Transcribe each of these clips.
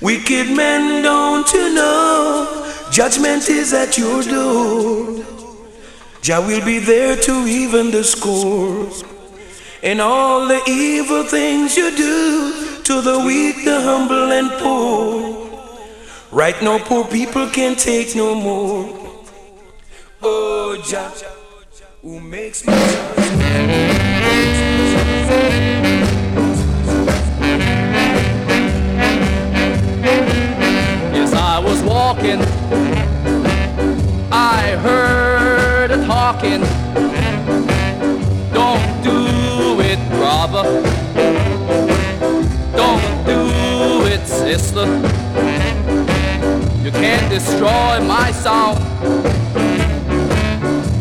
Wicked men, don't you know? Judgment is at your door. Jah will be there to even the score. And all the evil things you do to the weak, the humble, and poor. Right now, poor people can't take no more. Oh, Jah, who makes me walking. I heard a talking. Don't do it, brother. Don't do it, sister. You can't destroy my sound.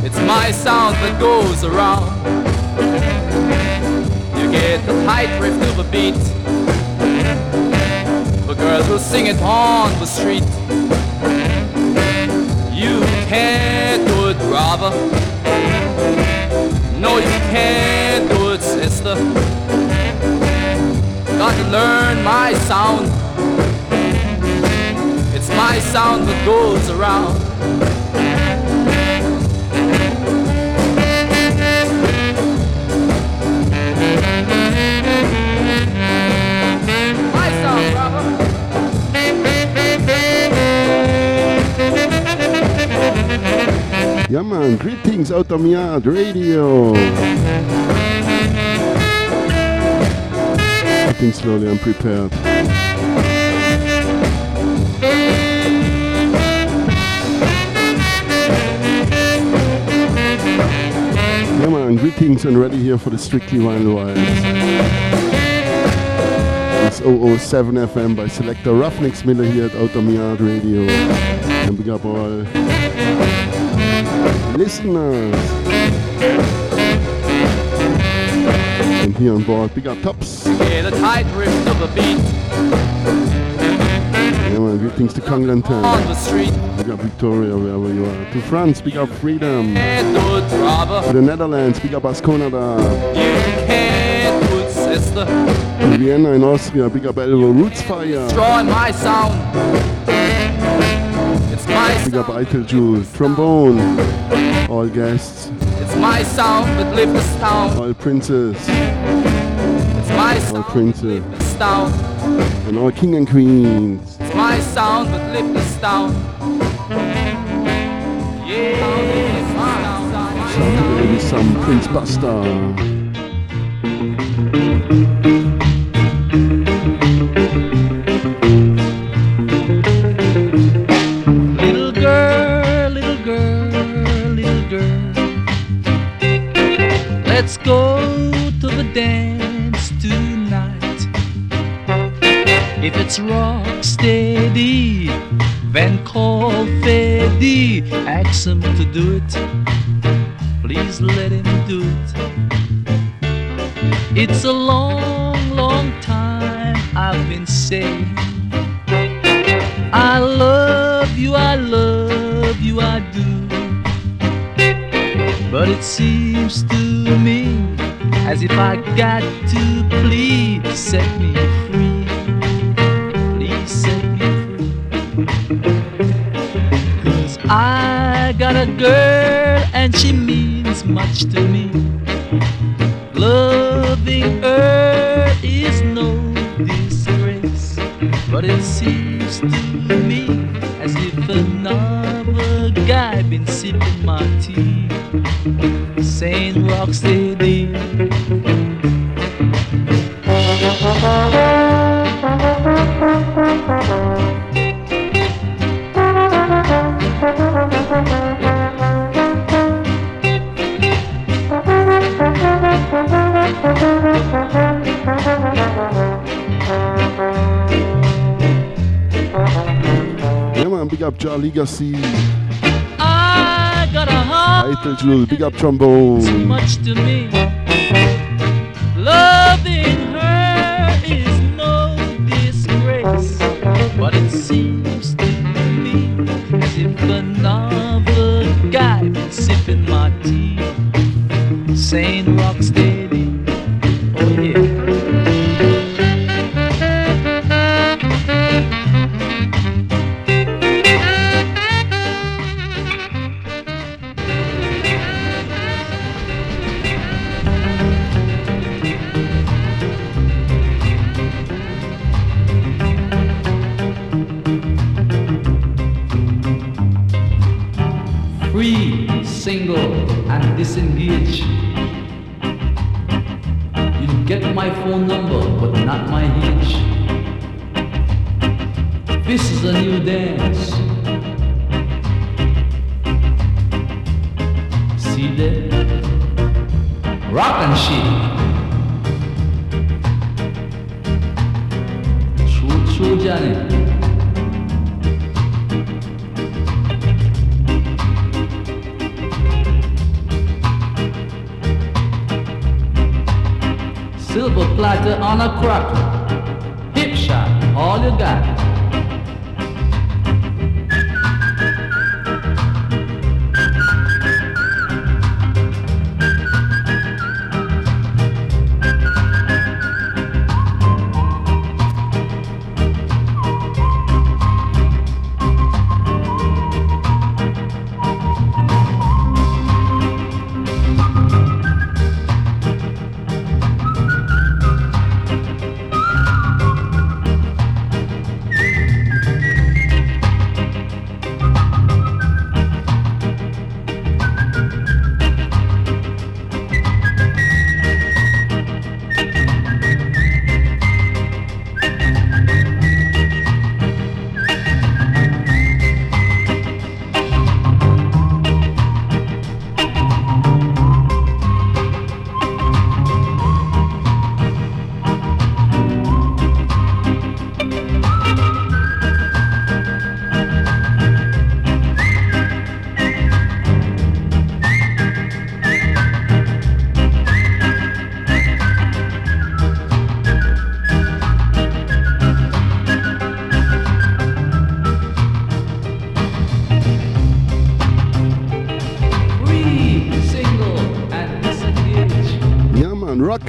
It's my sound that goes around. You get the tight riff to the beat. The girls will sing it on the street. You can't do it, brother. No, you can't do it, sister. Got to learn my sound. It's my sound that goes around. Ja, man, greetings out of Yard Radio. Getting slowly unprepared. Yeah, man, greetings and ready here for the Strictly Vinyl Vibes. It's 007 FM by Selector Ruffneck-Smille here at Outta Yard Radio. And big up all listeners. And here on board, big up tops. Get a tight riff to the beat Yeah, man, greetings to Conglanton. on the street. Big up Victoria, wherever you are. To France, big up Freedom. Can't do it, brother. To the Netherlands, big up Asconada. You can't it, sister. To Vienna in Austria, big up Elvo Roots Fire. Destroy my sound. Big up. Eitel Jewel, trombone. All guests, It's my sound that lift this town. all princes, It's my all sound princes, lift this town. and all king and queens. It's my sound that lift this town. Yeah, it's my sound. my. Maybe some Prince Buster. It's rock steady, then call Freddy. Ask him to do it. Please let him do it. It's a long, long time I've been saying. I love you, I love you, I do. But it seems to me as if I got to plead, set me free. Cause I got a girl and she means much to me. Loving her is no disgrace, but it seems to me as if another guy been sipping my tea, saying rock steady. Jar Legacy. I got a heart. Jewel, big up trombone. much to me. silver platter on a cracker. Hip shot, all you got.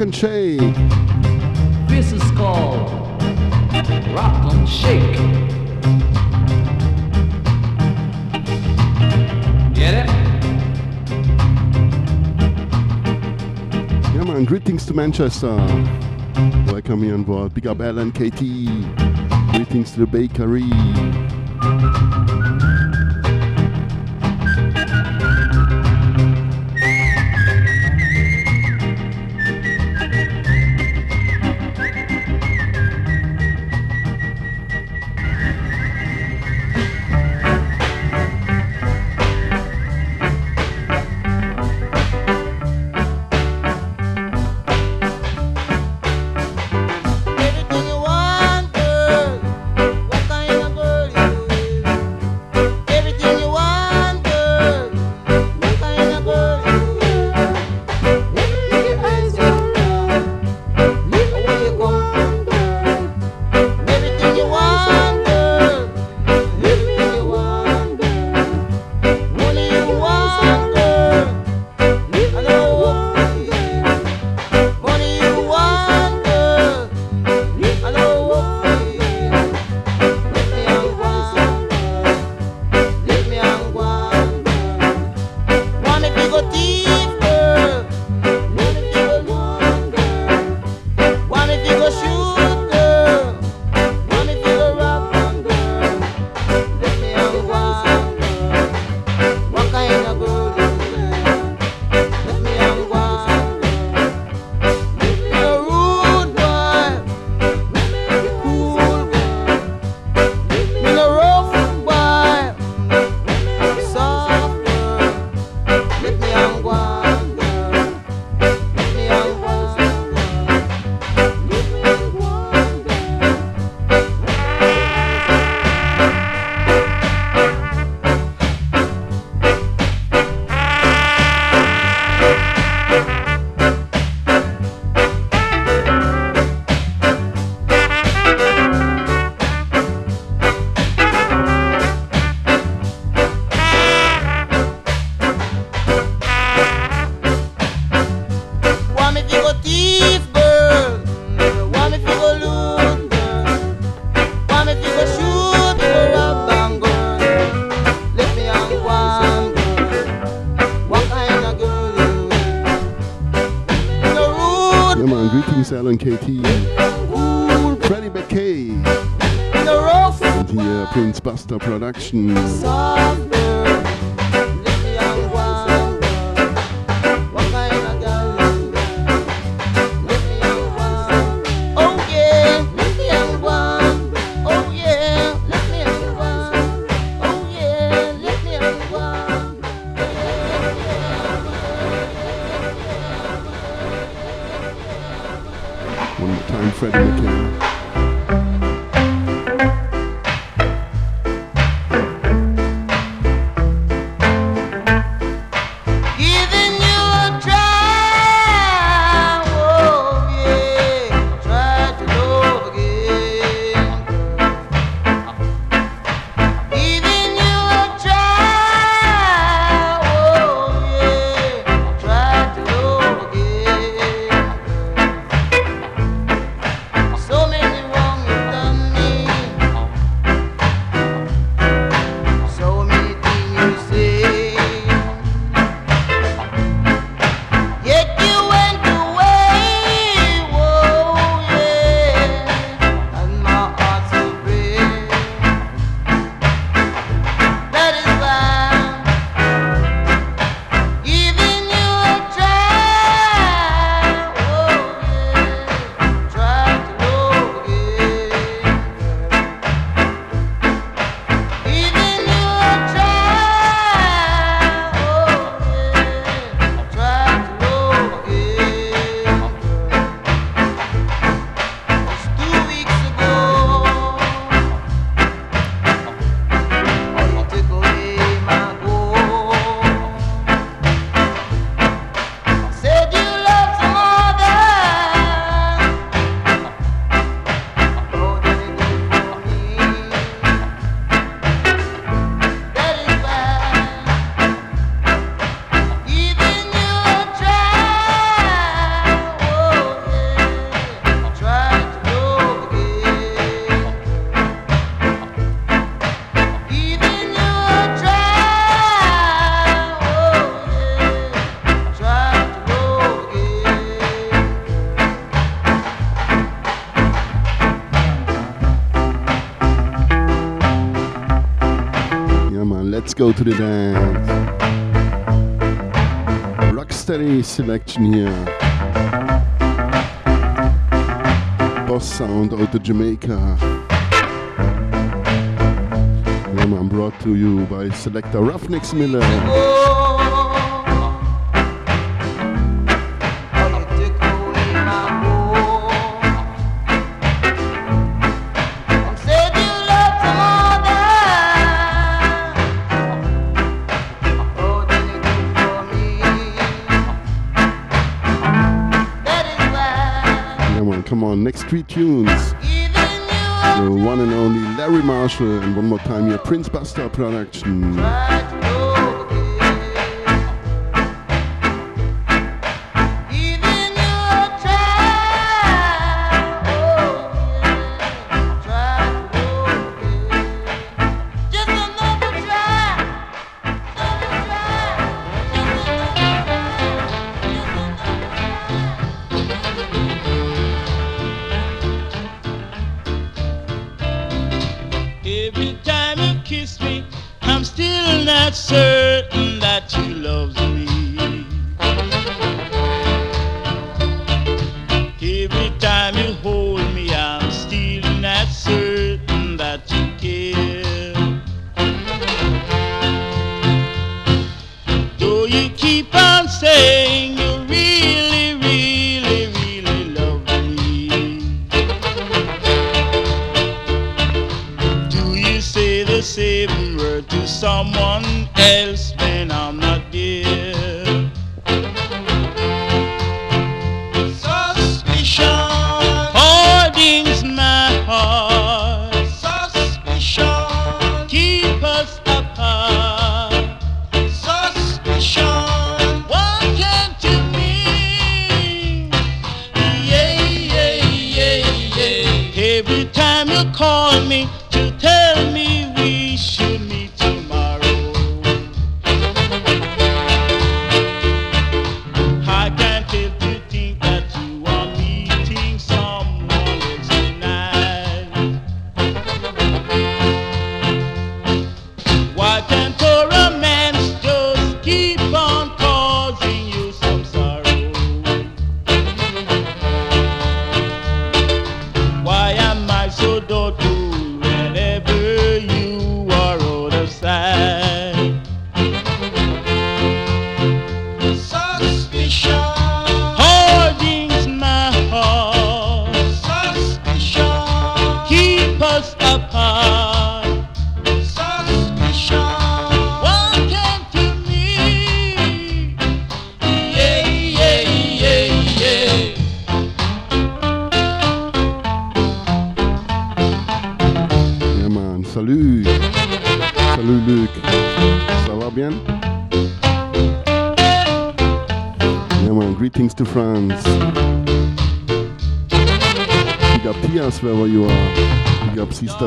and shake. This is called rock and shake. Get it? Yeah, man. Greetings to Manchester. Welcome here on board. Big up Alan, KT. Greetings to the bakery. go to the dance. Rocksteady selection here. Boss sound out of Jamaica. And I'm brought to you by selector Ruffneck-Smille. Oh, Street Tunes. The one and only Larry Marshall, and one more time here, Prince Buster Production.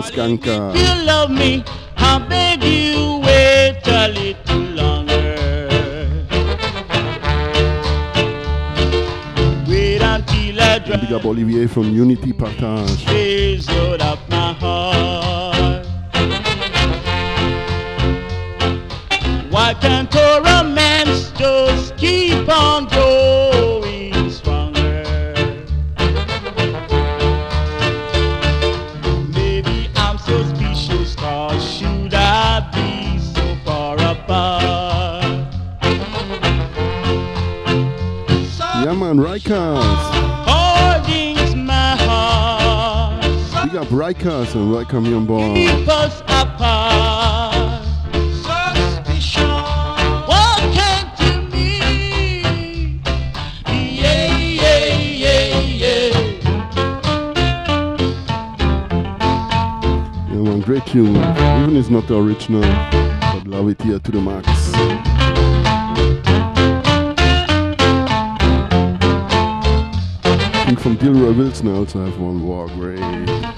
Skanka. Uh, tune, even it's not the original, but love it here to the max. I think from Delroy Wilson I also have one war grave.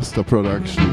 The Production.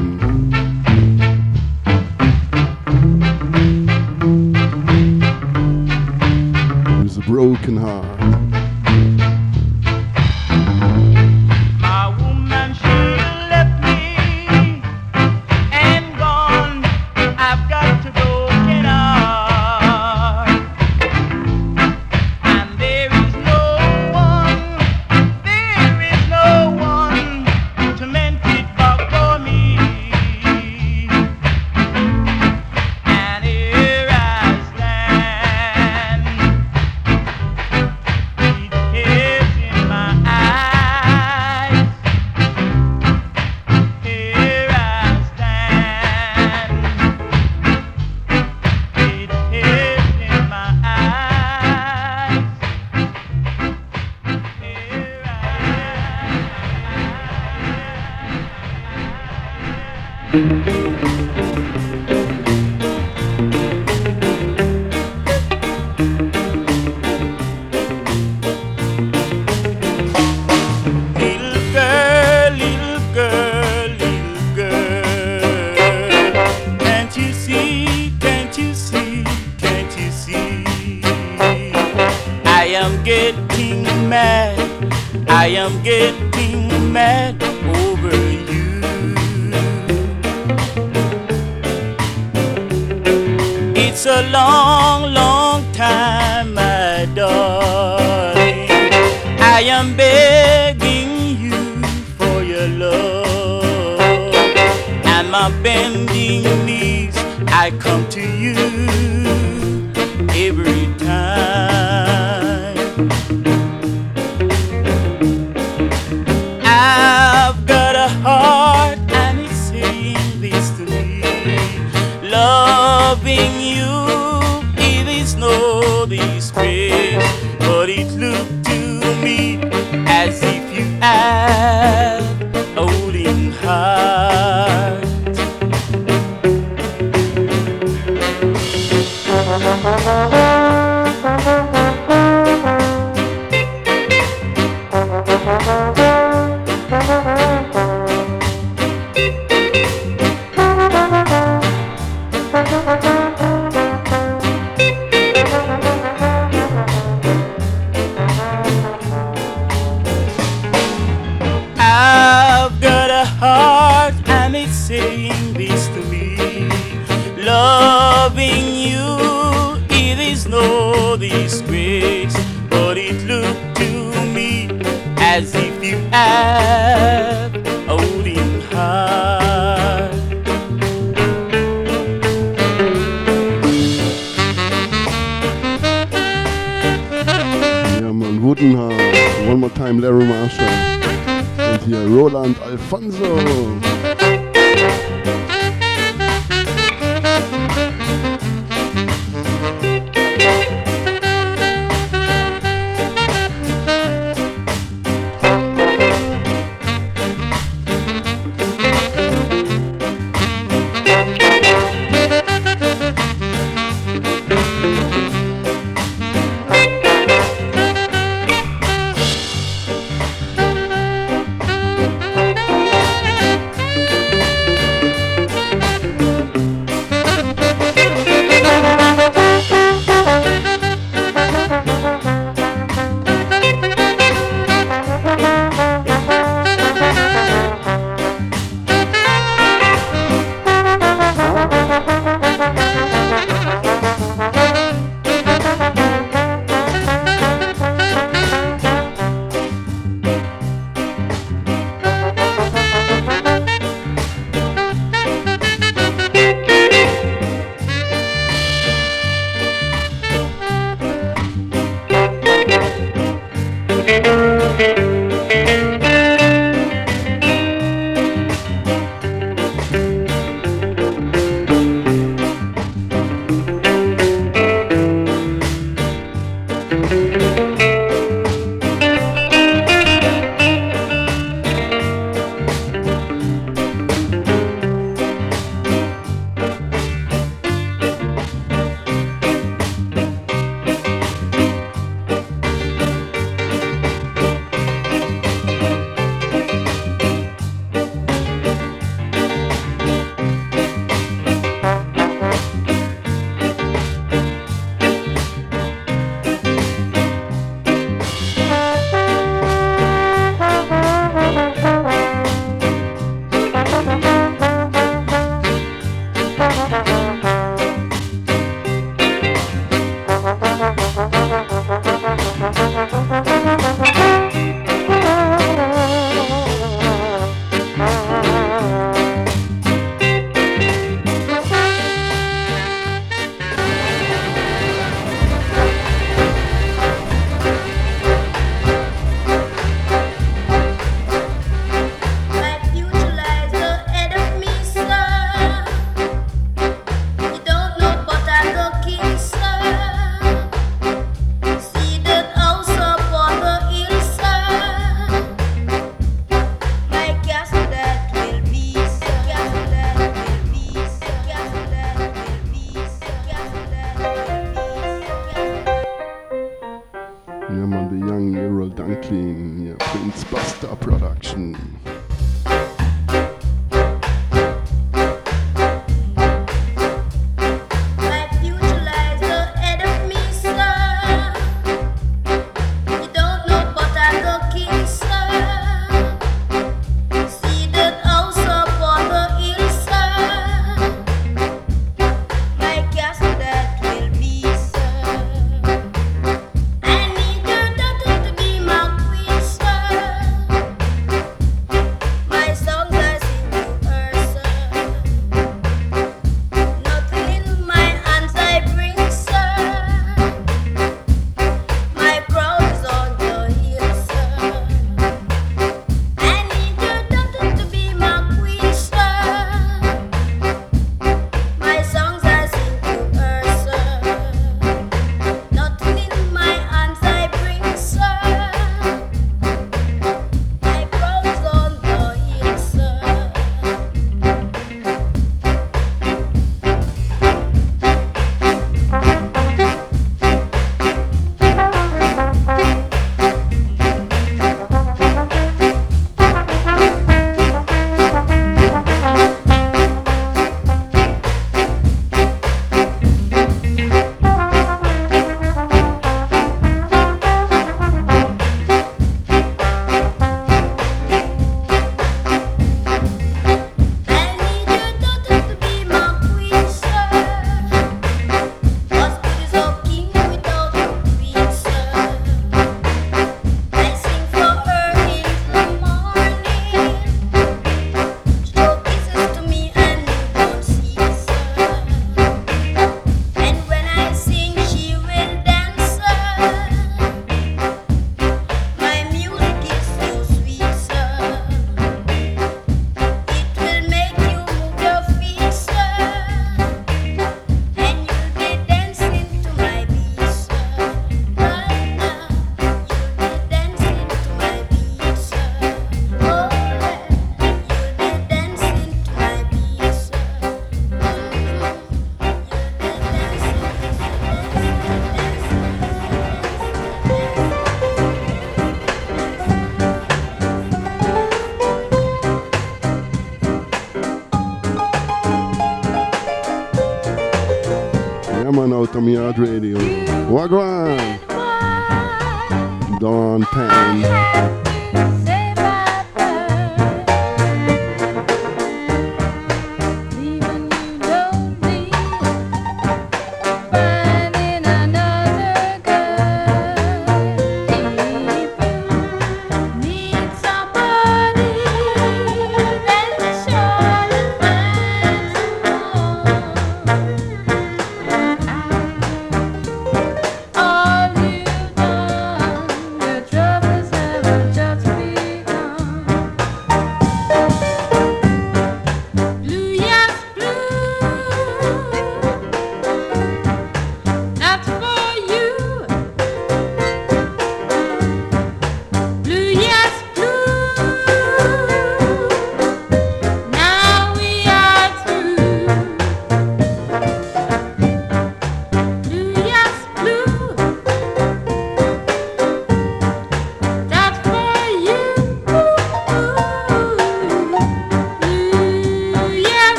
Come Yard Radio. Wagwan.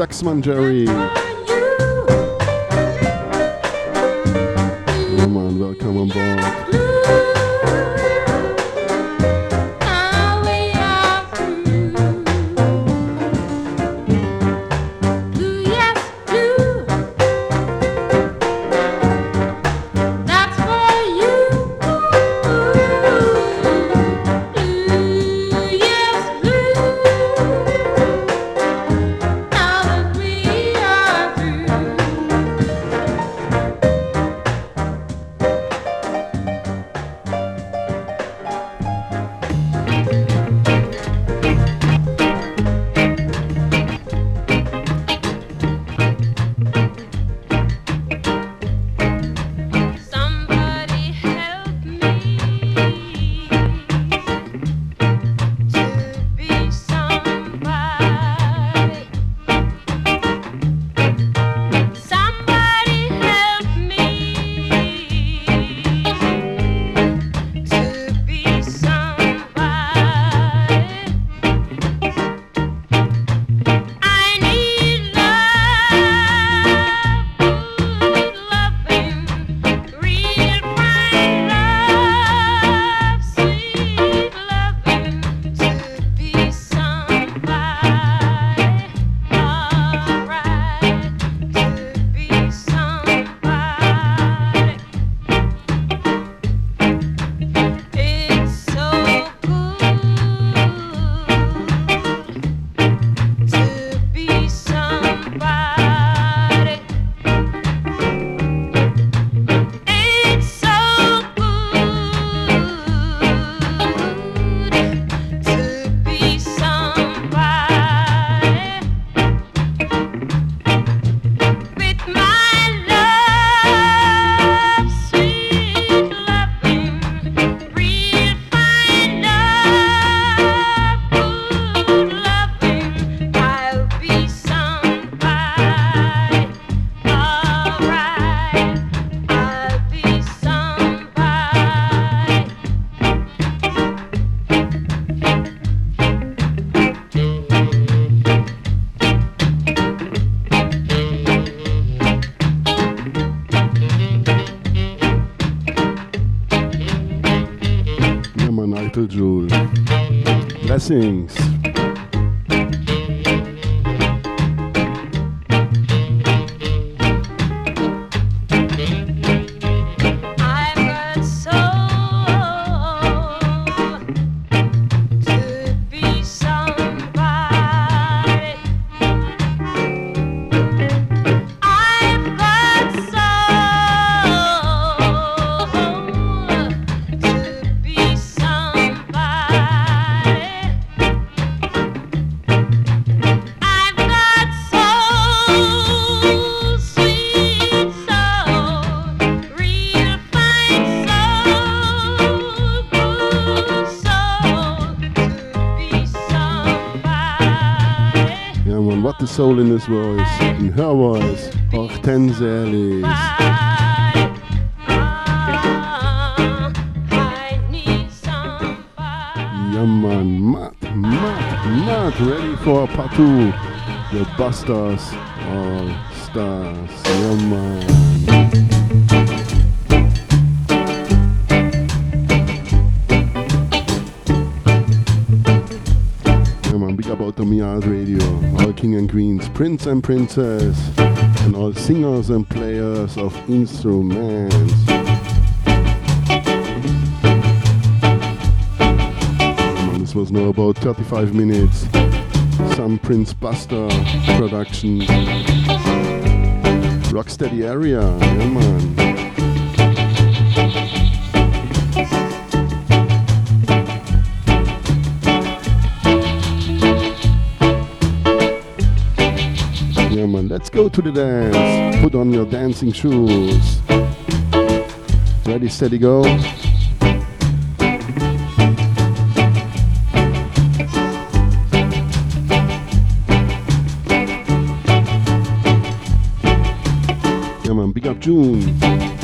Saxman Jerry. Blessings. Soul in his voice, in her voice. Hortense Ellis. Ja man, mad, mad, mad. Ready for part two. The Busters All Stars. Ja man. Queens, prince and princess, and all singers and players of instruments. This was now about 35 minutes. Some Prince Buster production. Rocksteady area, yeah man. Let's go to the dance. Put on your dancing shoes. Ready, steady, go. Yeah, man, big up June.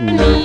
One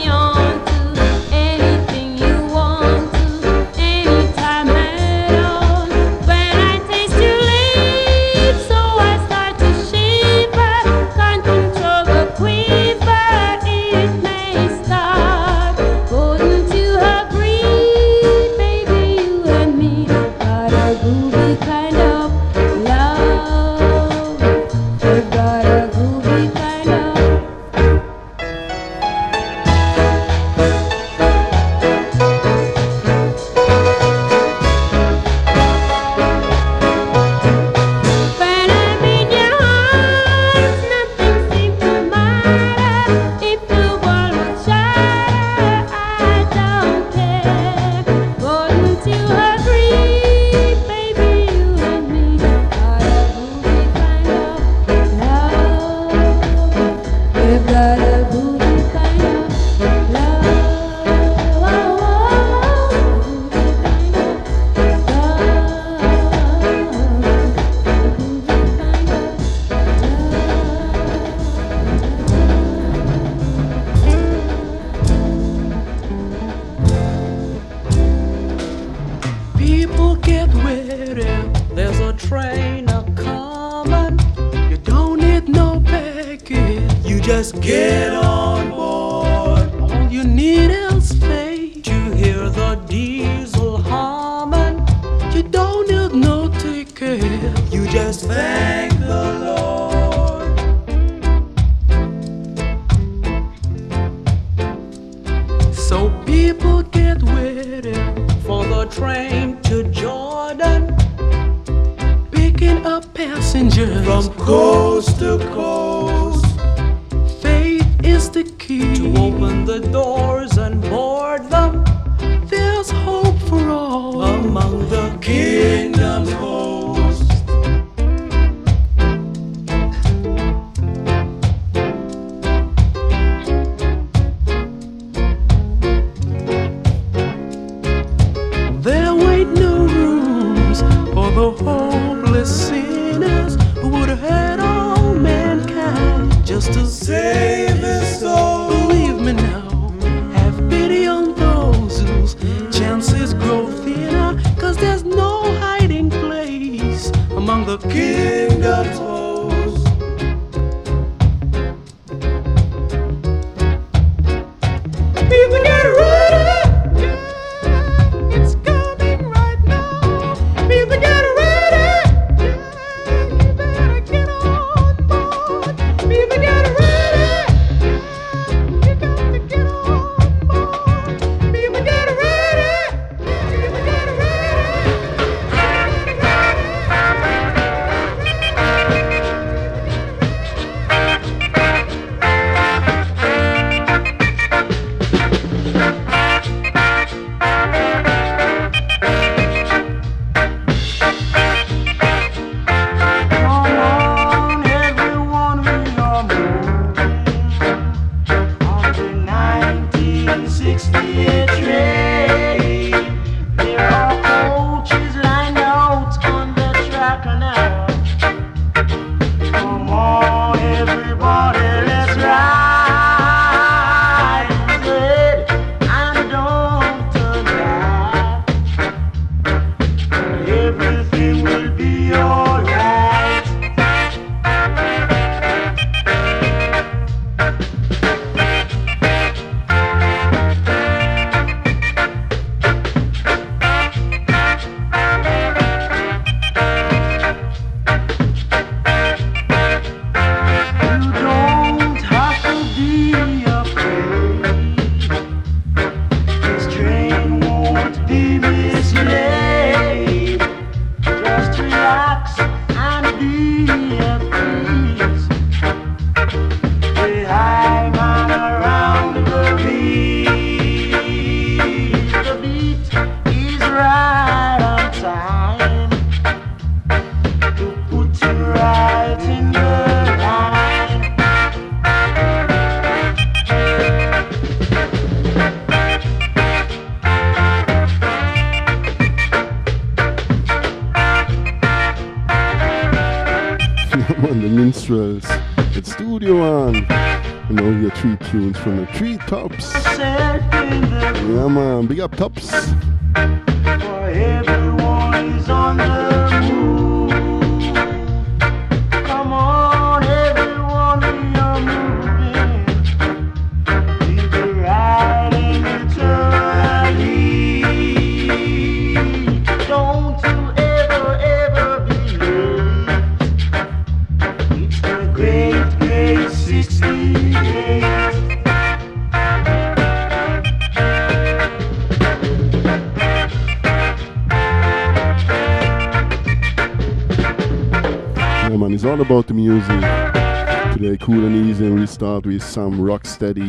just tops. start with some rock steady.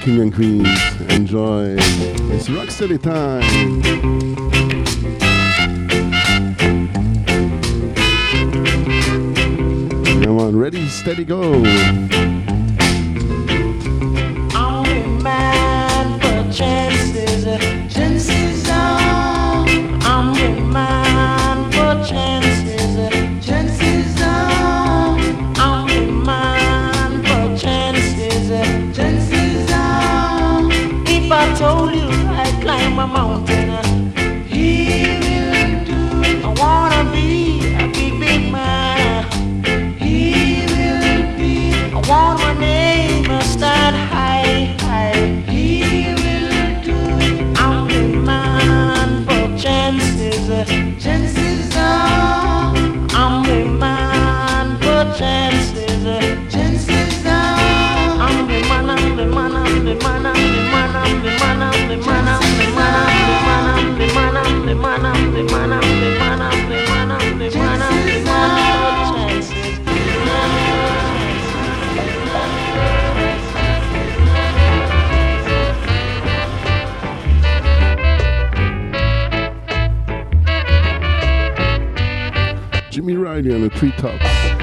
King and Queens. Enjoy. It's Rocksteady time. in the treetops.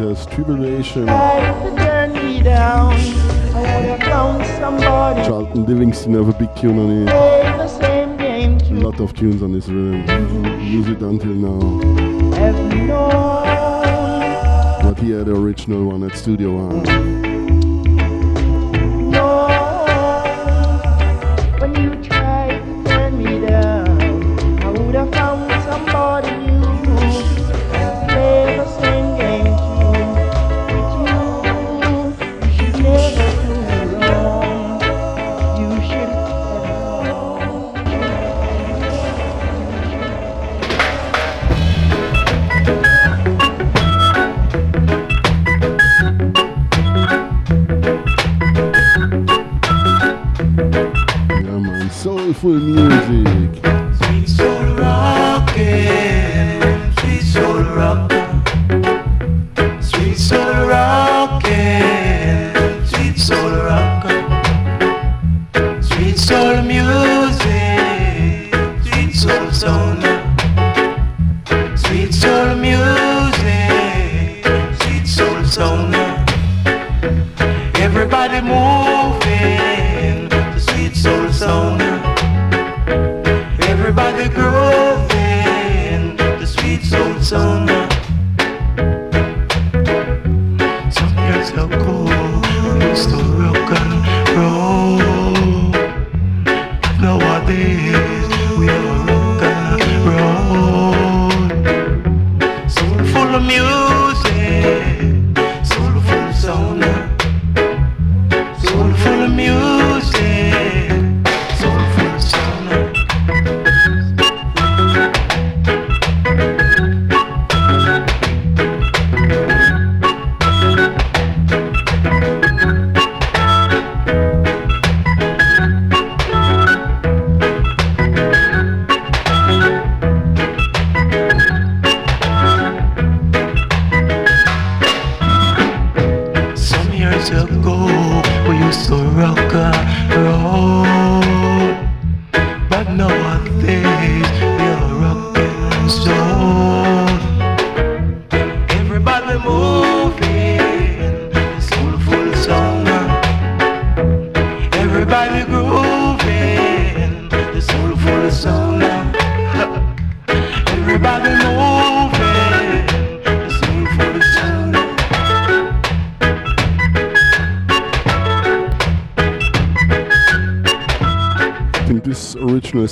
there's tribulation. Charlton Livingston have a big tune on it. A lot of tunes on this rhythm. Use it until now. But here the original one at Studio One.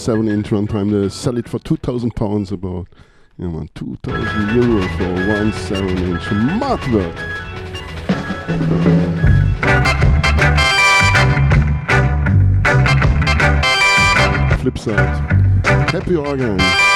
7 inch runtime. They sell it for 2,000 pounds about. You know, 2,000 euro for one 7 inch. Marvel. Flip side. Happy Organ.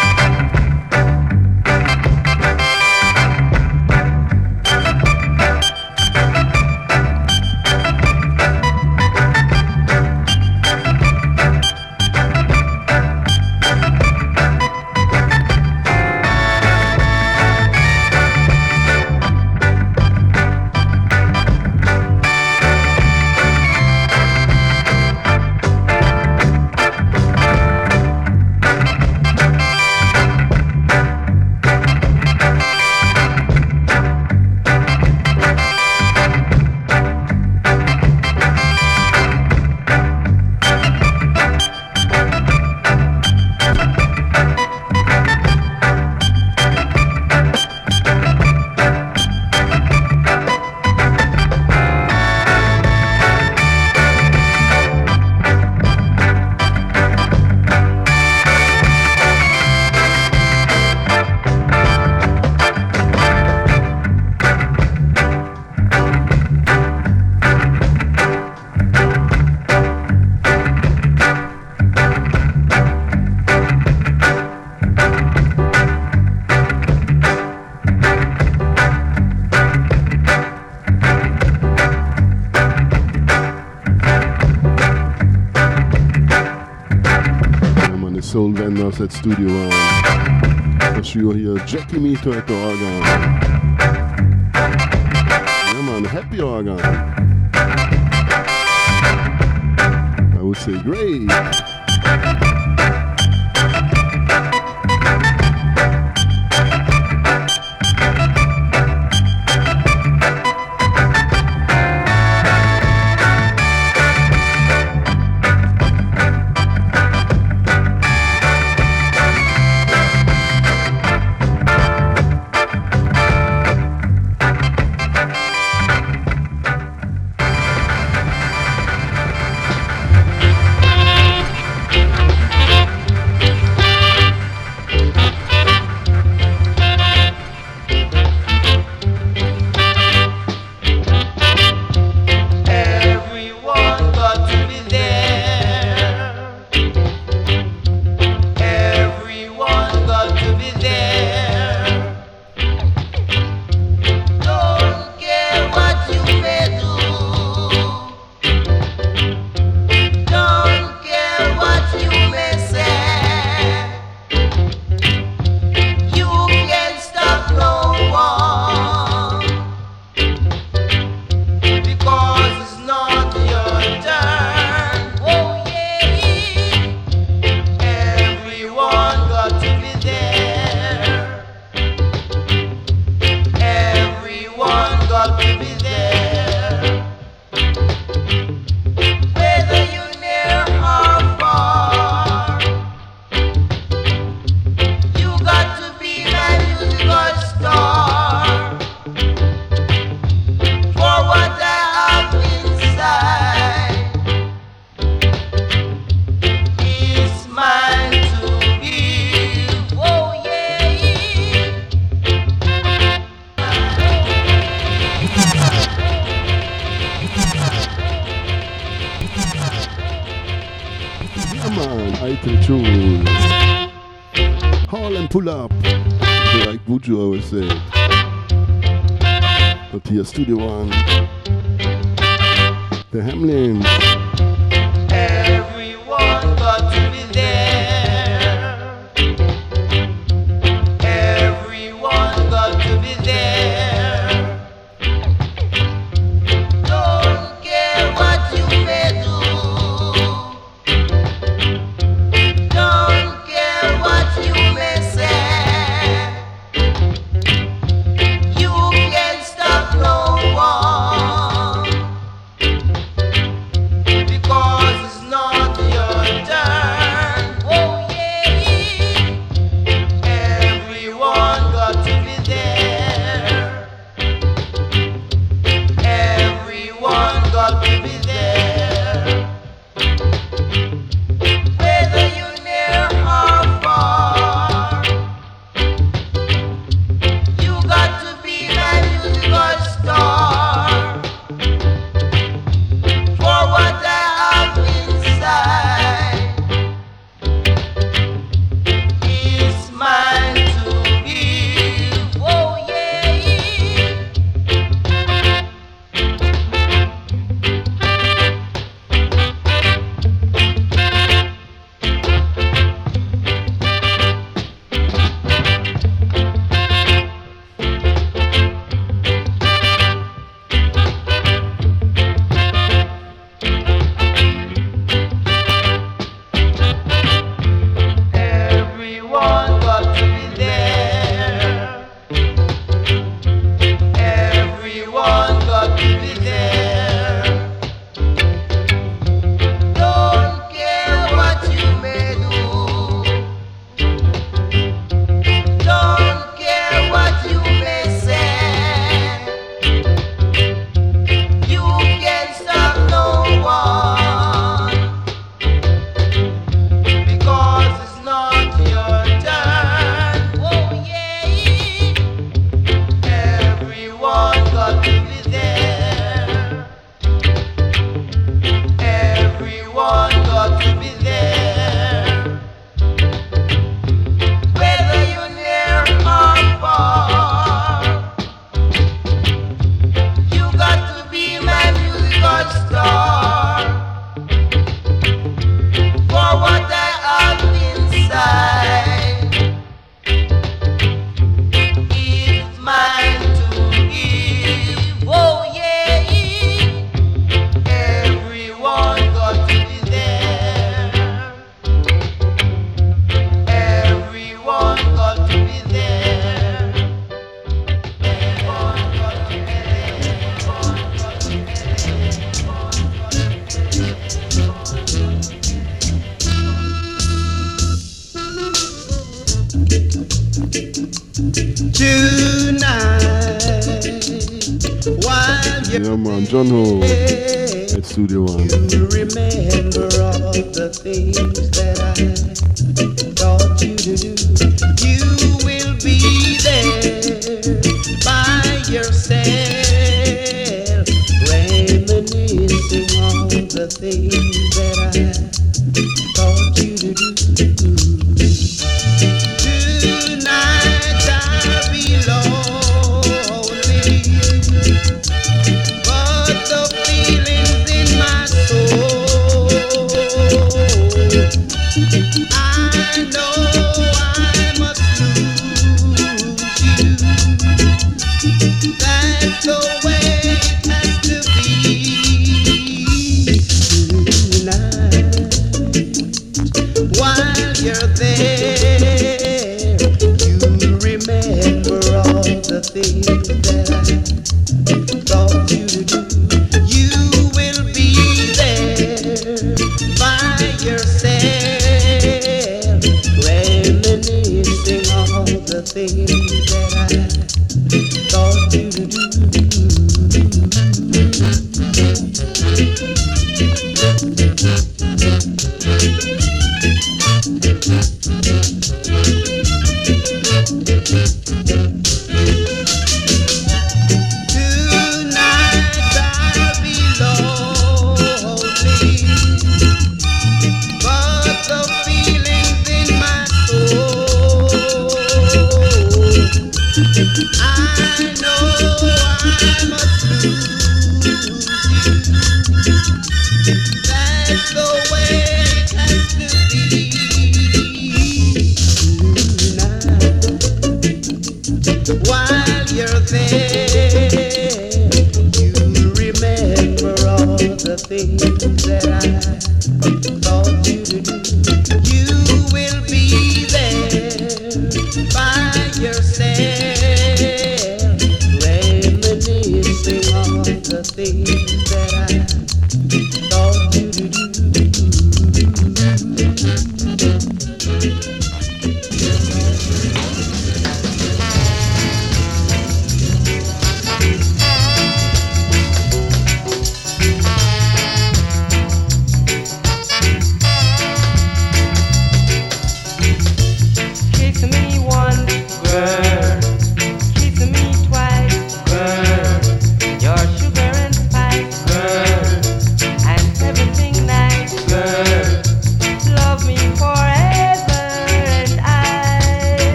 Sunset Studio-ban. És jól hír Jackie Meet tört a hallgán. Yeah man, happy organ. I would say great.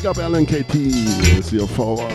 Big up LNKT. It's your forward.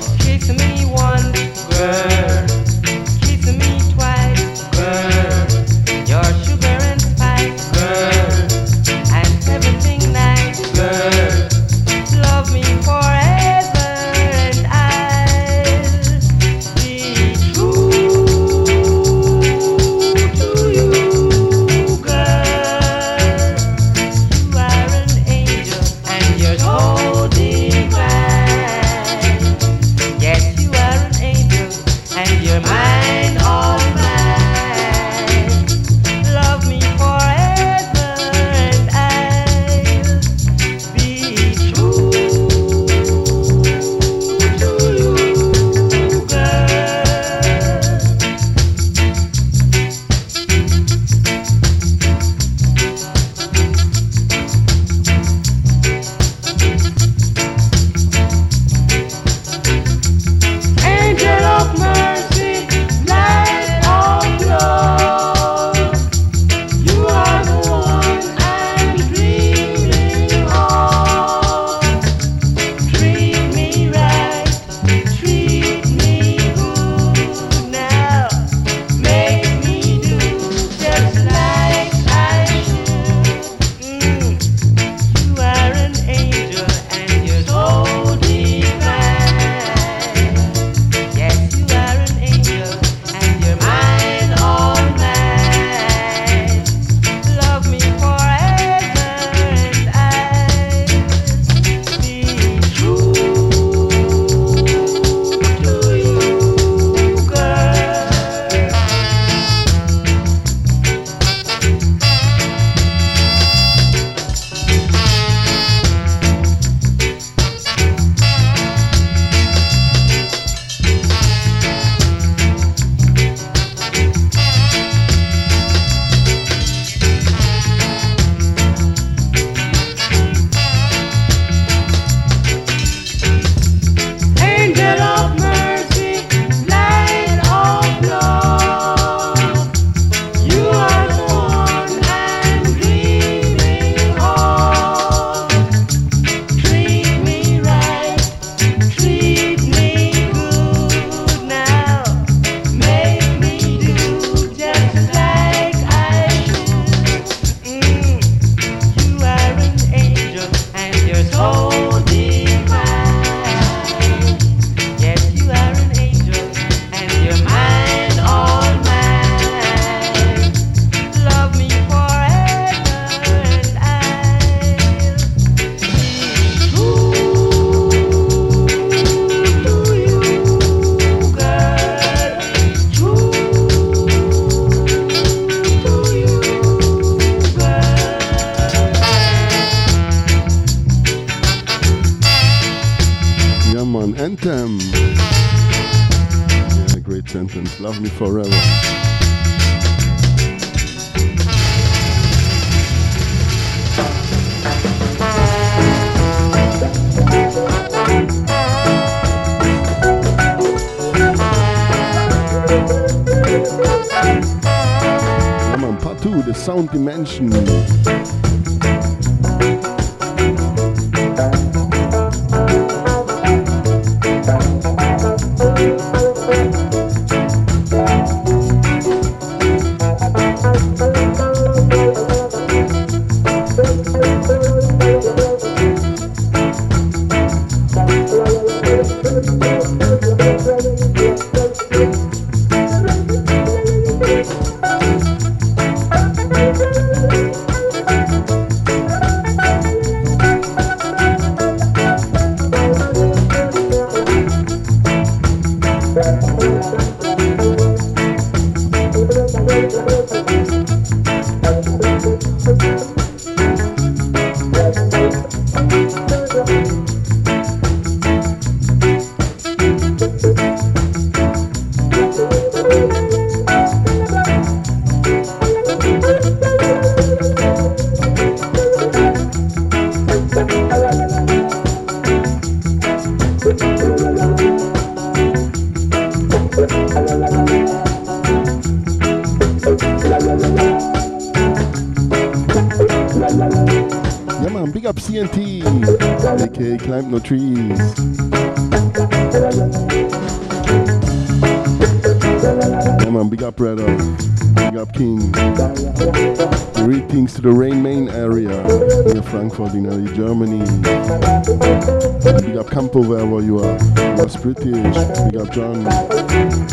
Was British. Big up John.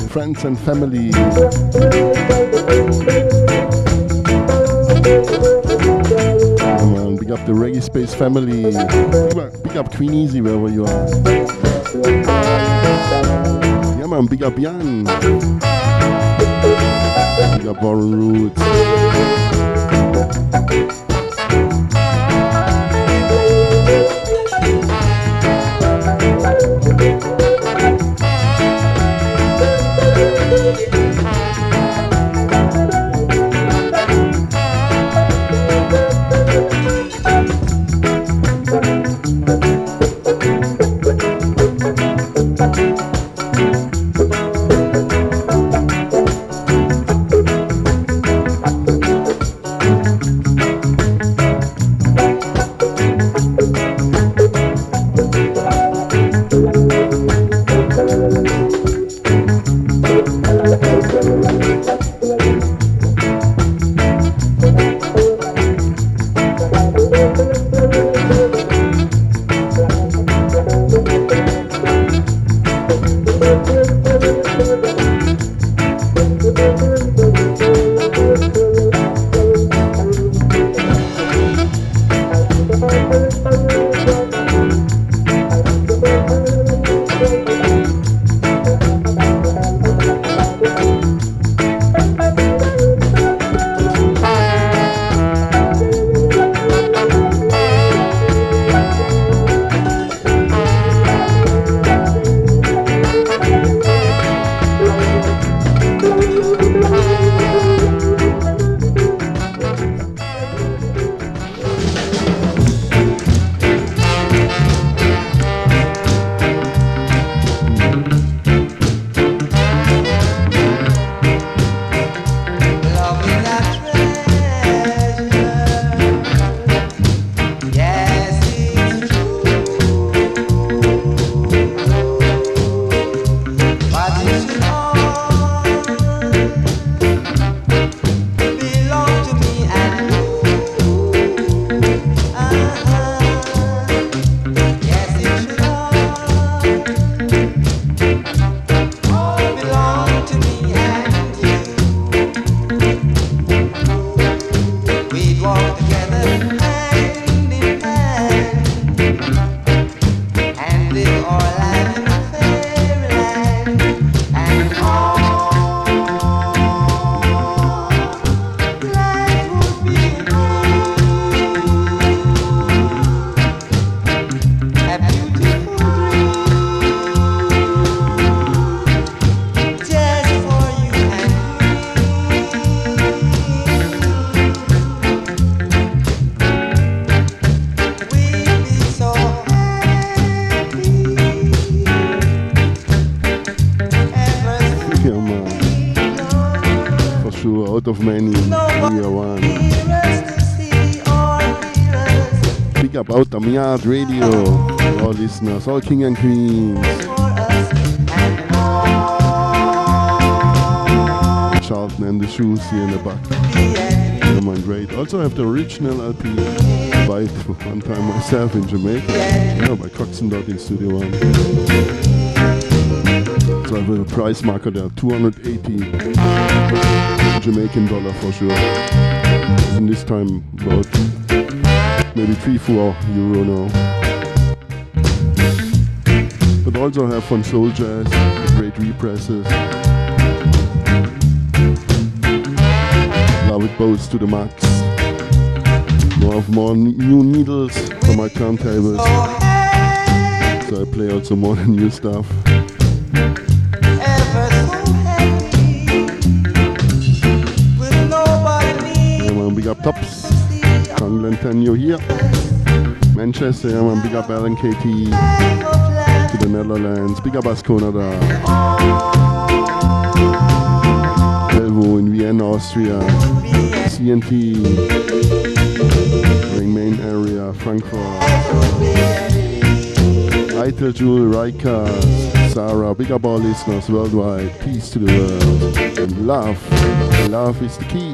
Friends and family. Yeah, man, big up the Reggae Space family. Big up, big up Queen Easy wherever you are. Yeah, man, big up Jan. Big up Warren Roots. Us the of Radio. All listeners, all king and queens. Charlton and the shoes here in the back. Yeah, man, great. Also I have the original LP by one time myself in Jamaica. Yeah, by Coxsone Dodd in Studio One. So I have a price marker there, 280 Jamaican dollar for sure. And this time about maybe 3 4 euro now. But also have fun Soul Jazz, great represses. Love it both to the max. More of more new needles for my turntables. So I play out some more new stuff. ever so happy with nobody Yeah, man, big up Tops. Tanglen Tenyo here. Manchester, man, big up Alan KT to the Netherlands. Big up Ascona da. Delvo in Vienna, Austria. CNT. Main area. area, Frankfurt. Eitel, Jewel, Rika, Sarah, big up all listeners worldwide. Peace to the world. And love. Love is the key.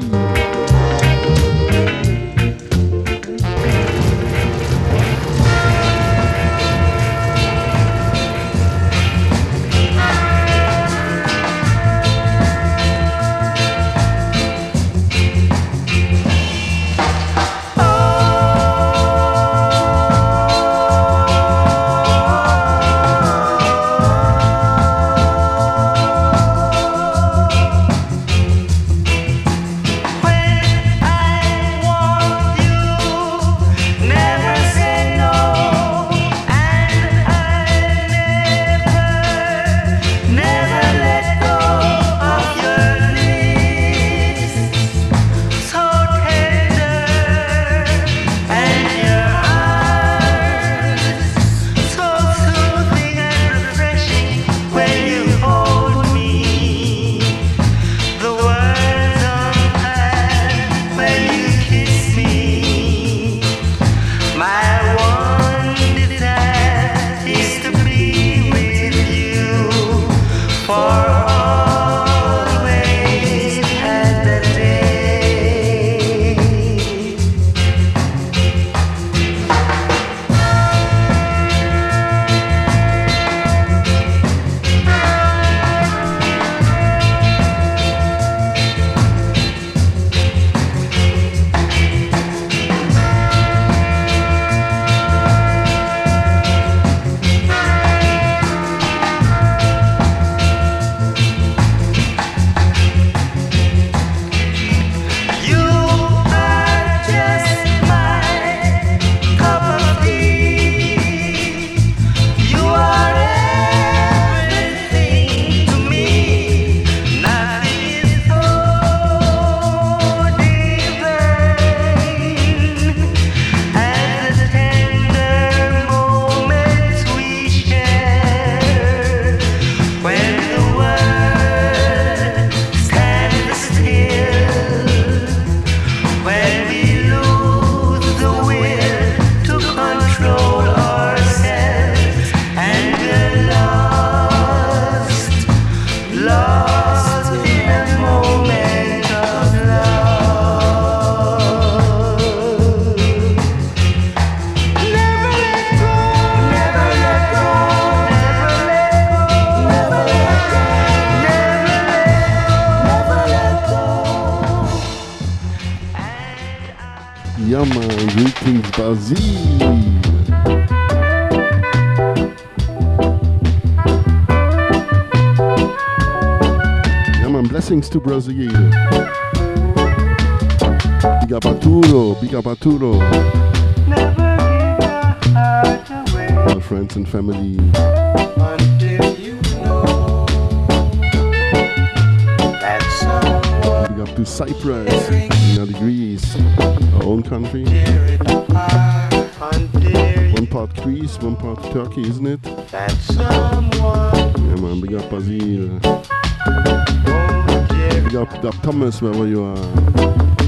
Man, blessings to Brazil. Big up Arturo, big up Arturo. All friends and family. Big up to Cyprus, in Greece, our own country. One part Greece, one part Turkey, isn't it? Yeah, man, big up Basil. Big big up Thomas, wherever you are.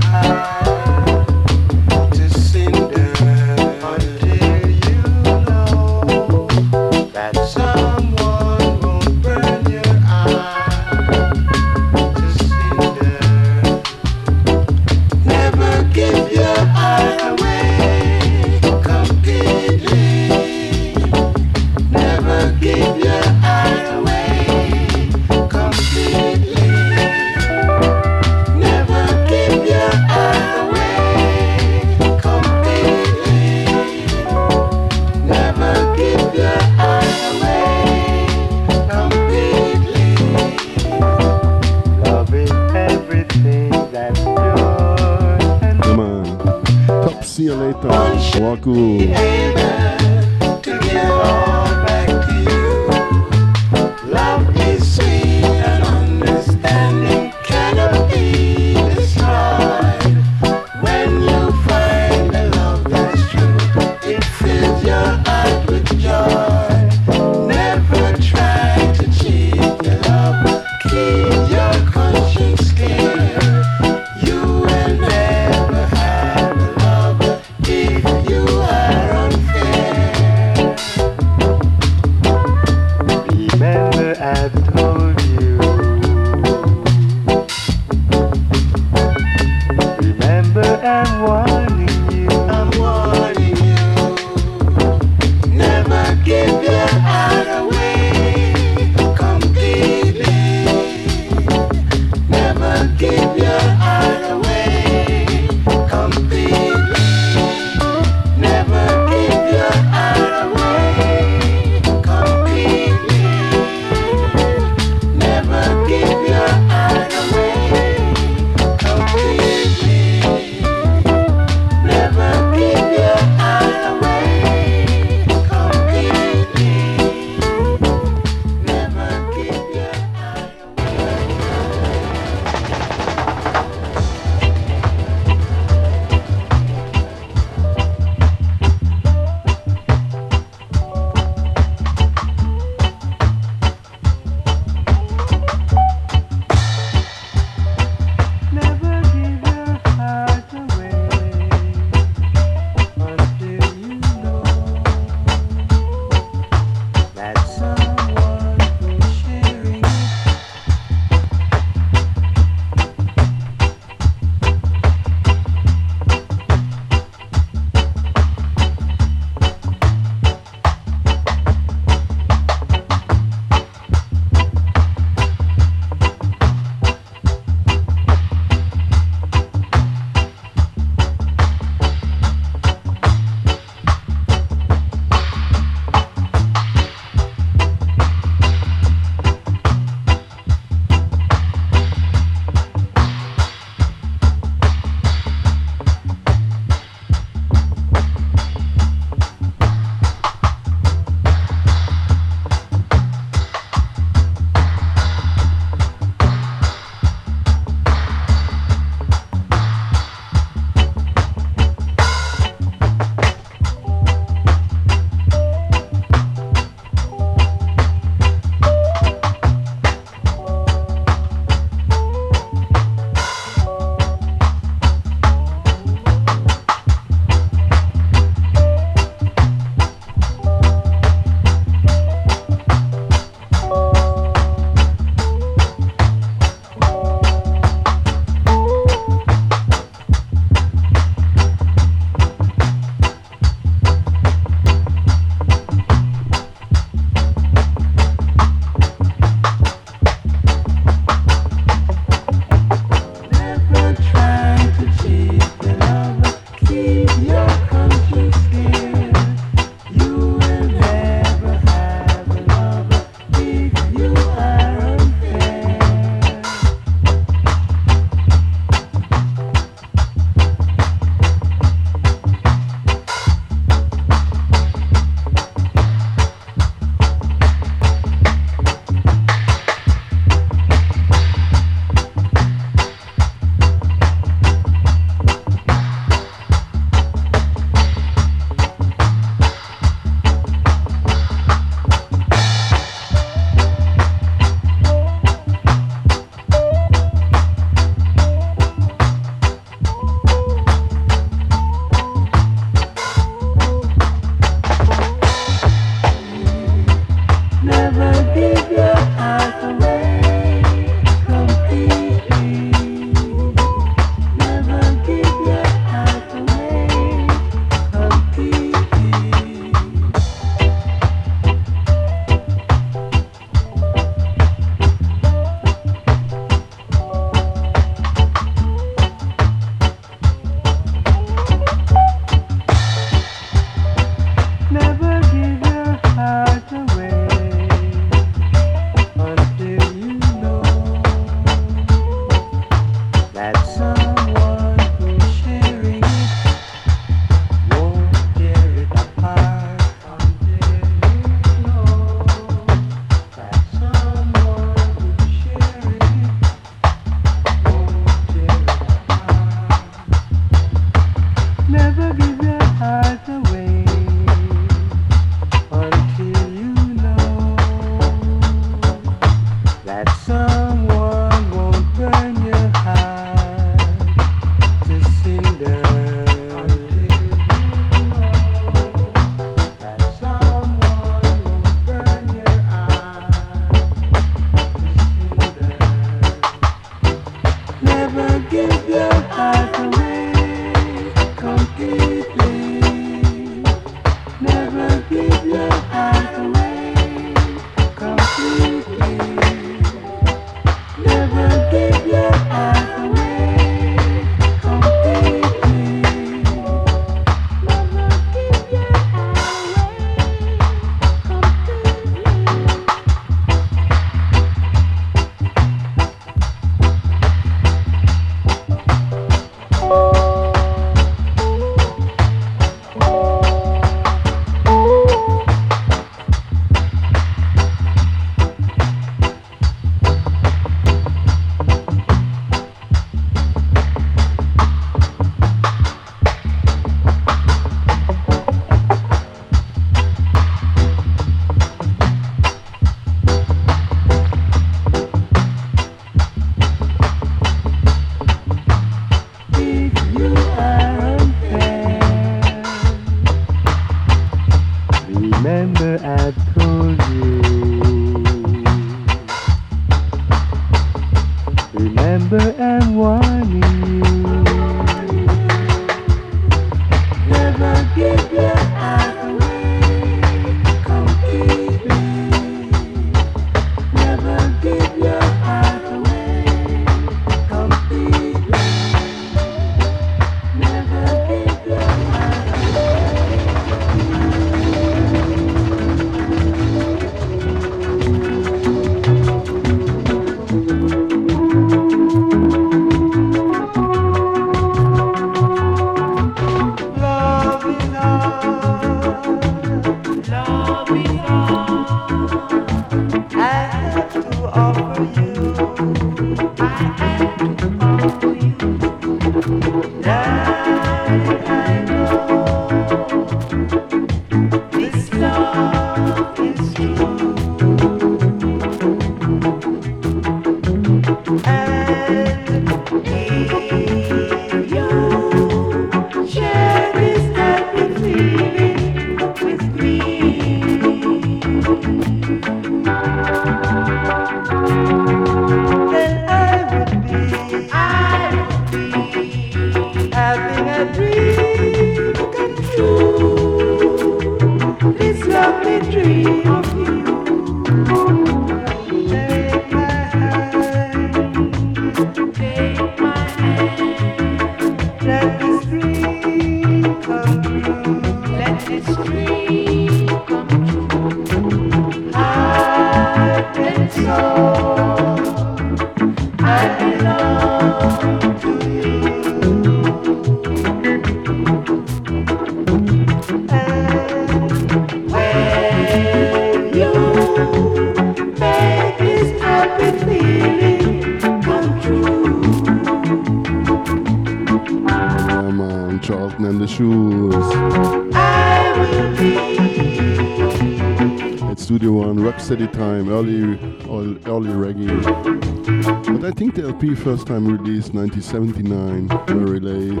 First time released 1979, very late,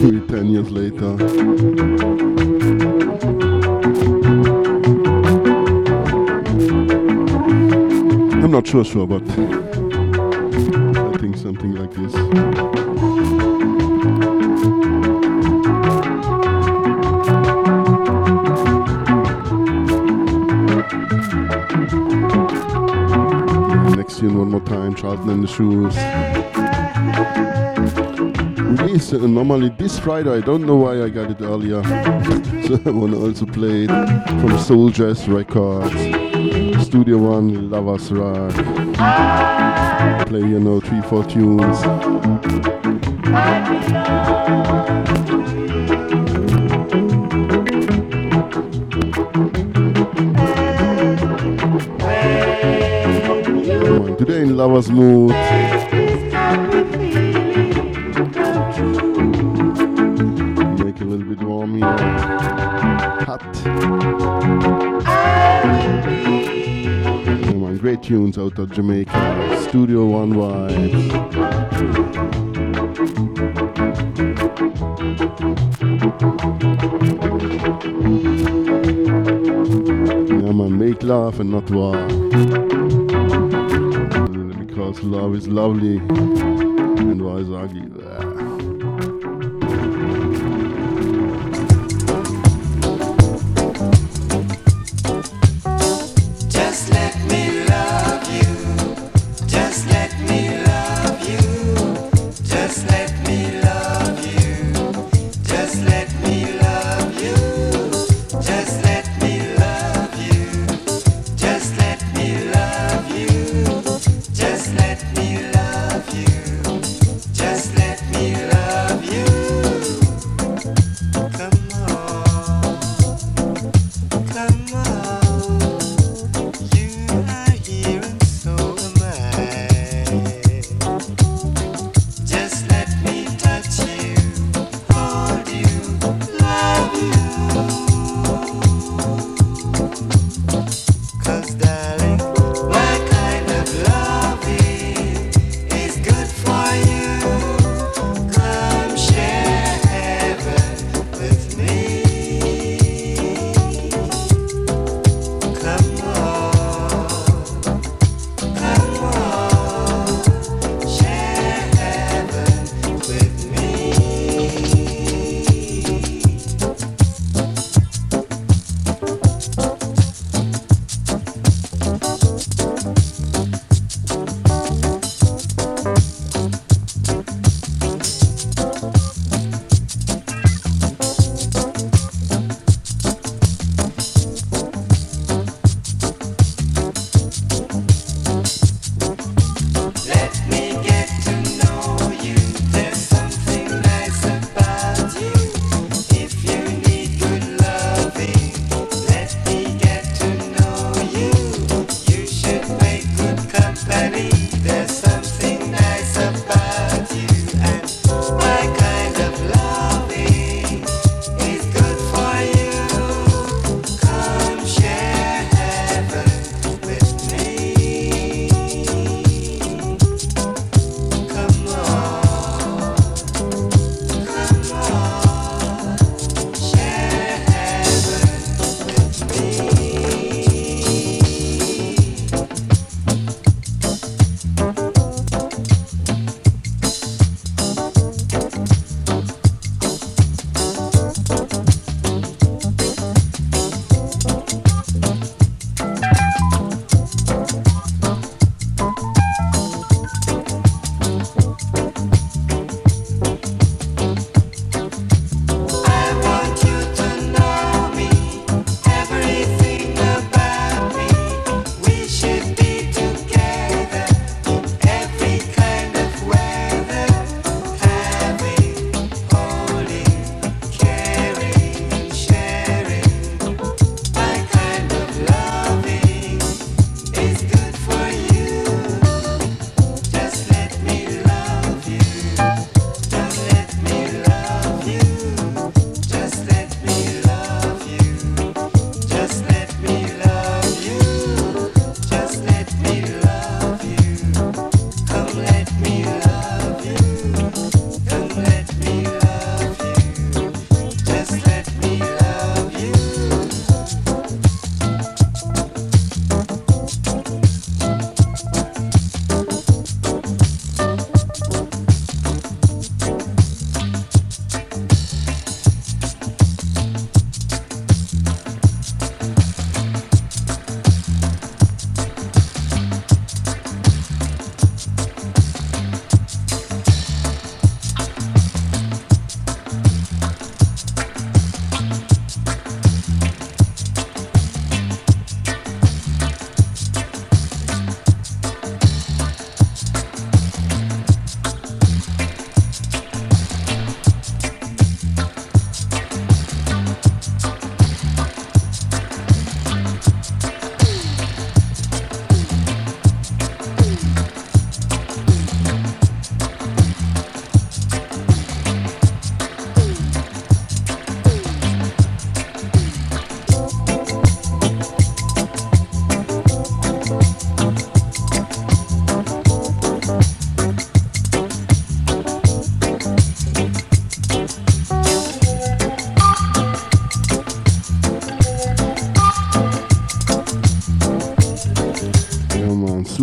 maybe 10 years later. I'm not sure, sure, but I think something like this. One more time, Charlton and the Shoes. Release uh, normally this Friday. I don't know why I got it earlier. so I want to also play it from Soul Jazz Records, Studio One, Lovers Rock. Play you know three four tunes. Lovers Mood. Make it a little bit warm here. Hot. Come on, great tunes out of Jamaica. Studio One vibes. Yeah, man, make love and not war. Love is lovely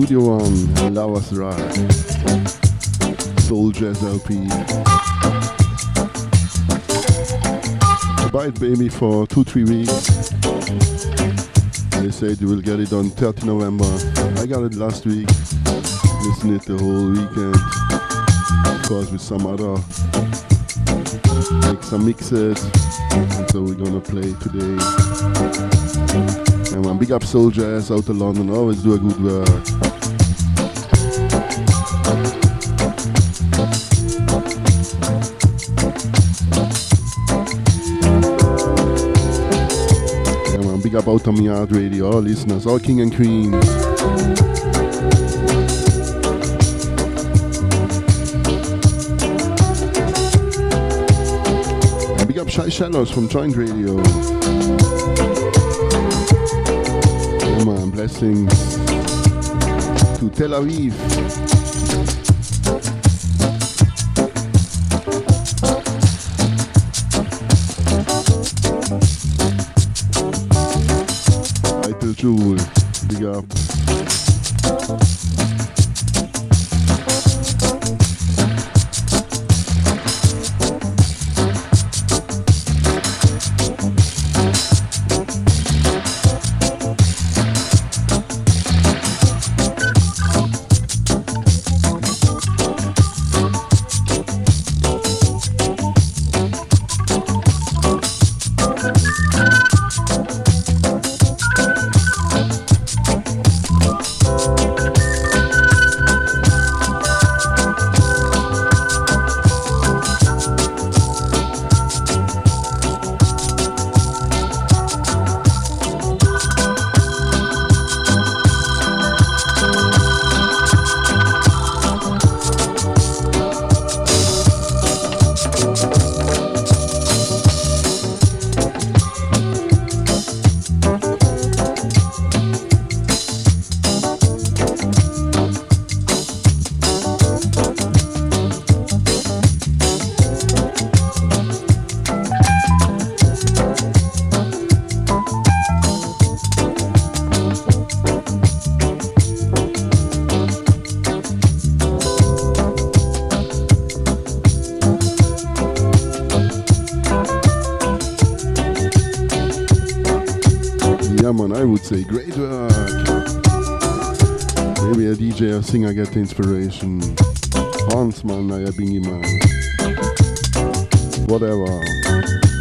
51, love Us Ride. Soul Jazz LP. Buy it, baby, for two, three weeks. They said you will get it on 30 November. I got it last week. Listen it the whole weekend. Of course, with some other, make some mixes. And so we're gonna play today. And one big up soldiers out of London always do a good work. Big on Yard Radio, all listeners, all king and queens. And big up Shy Shallows from Joint Radio. Yeah, man, blessings to Tel Aviv. Title or singer get the inspiration. Hans, man, I bingy man. Whatever.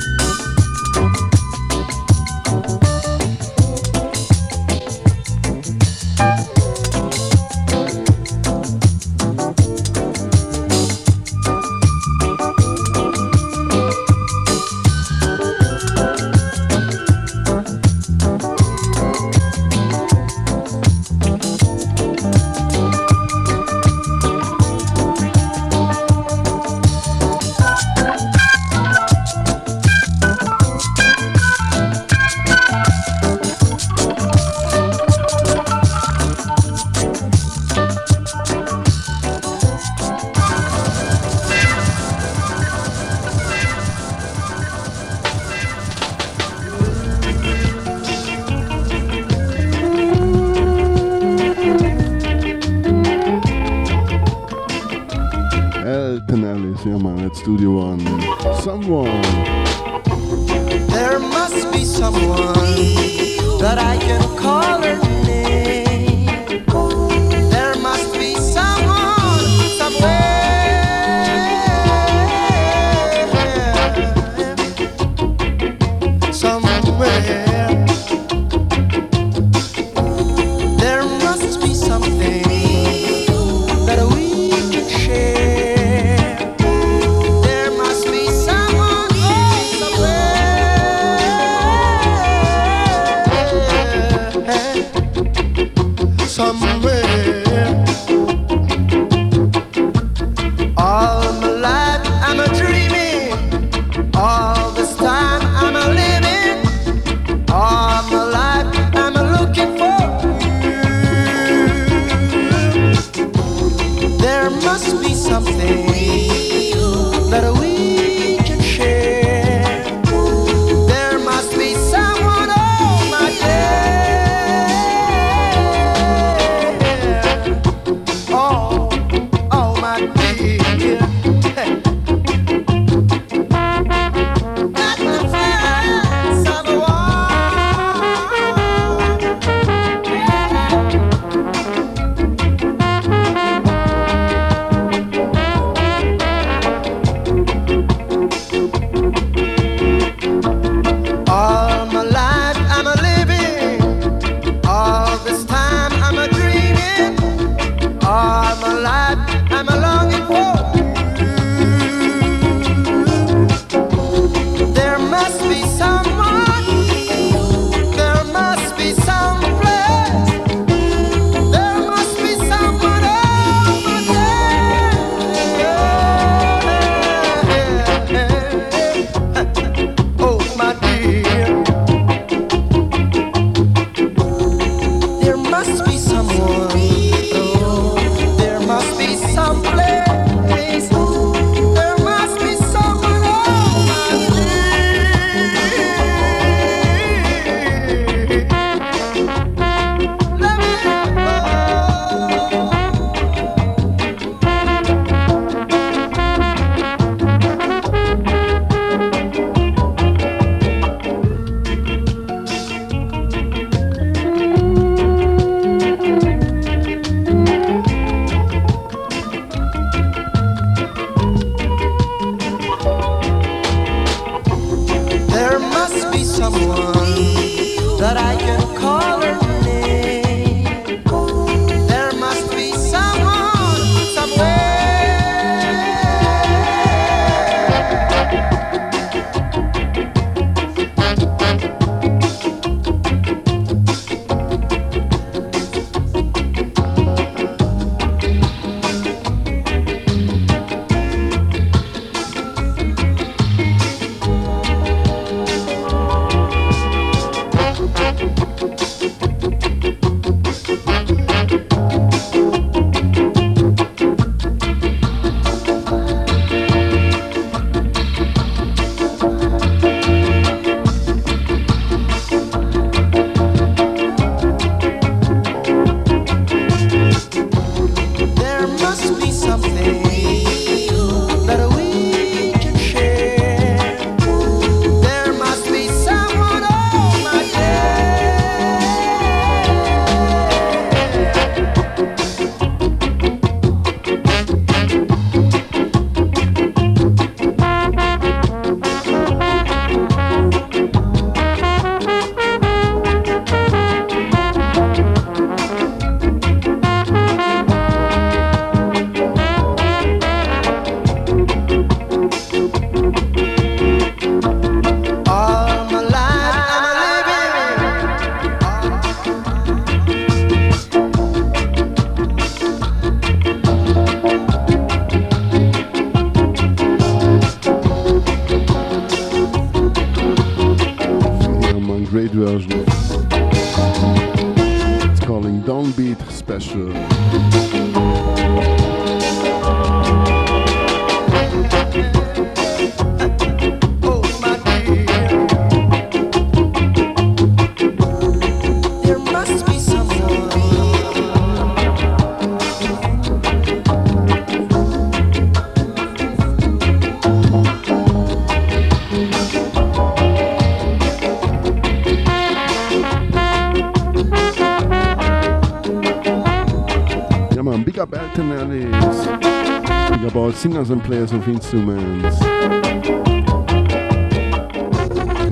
singers and players of instruments.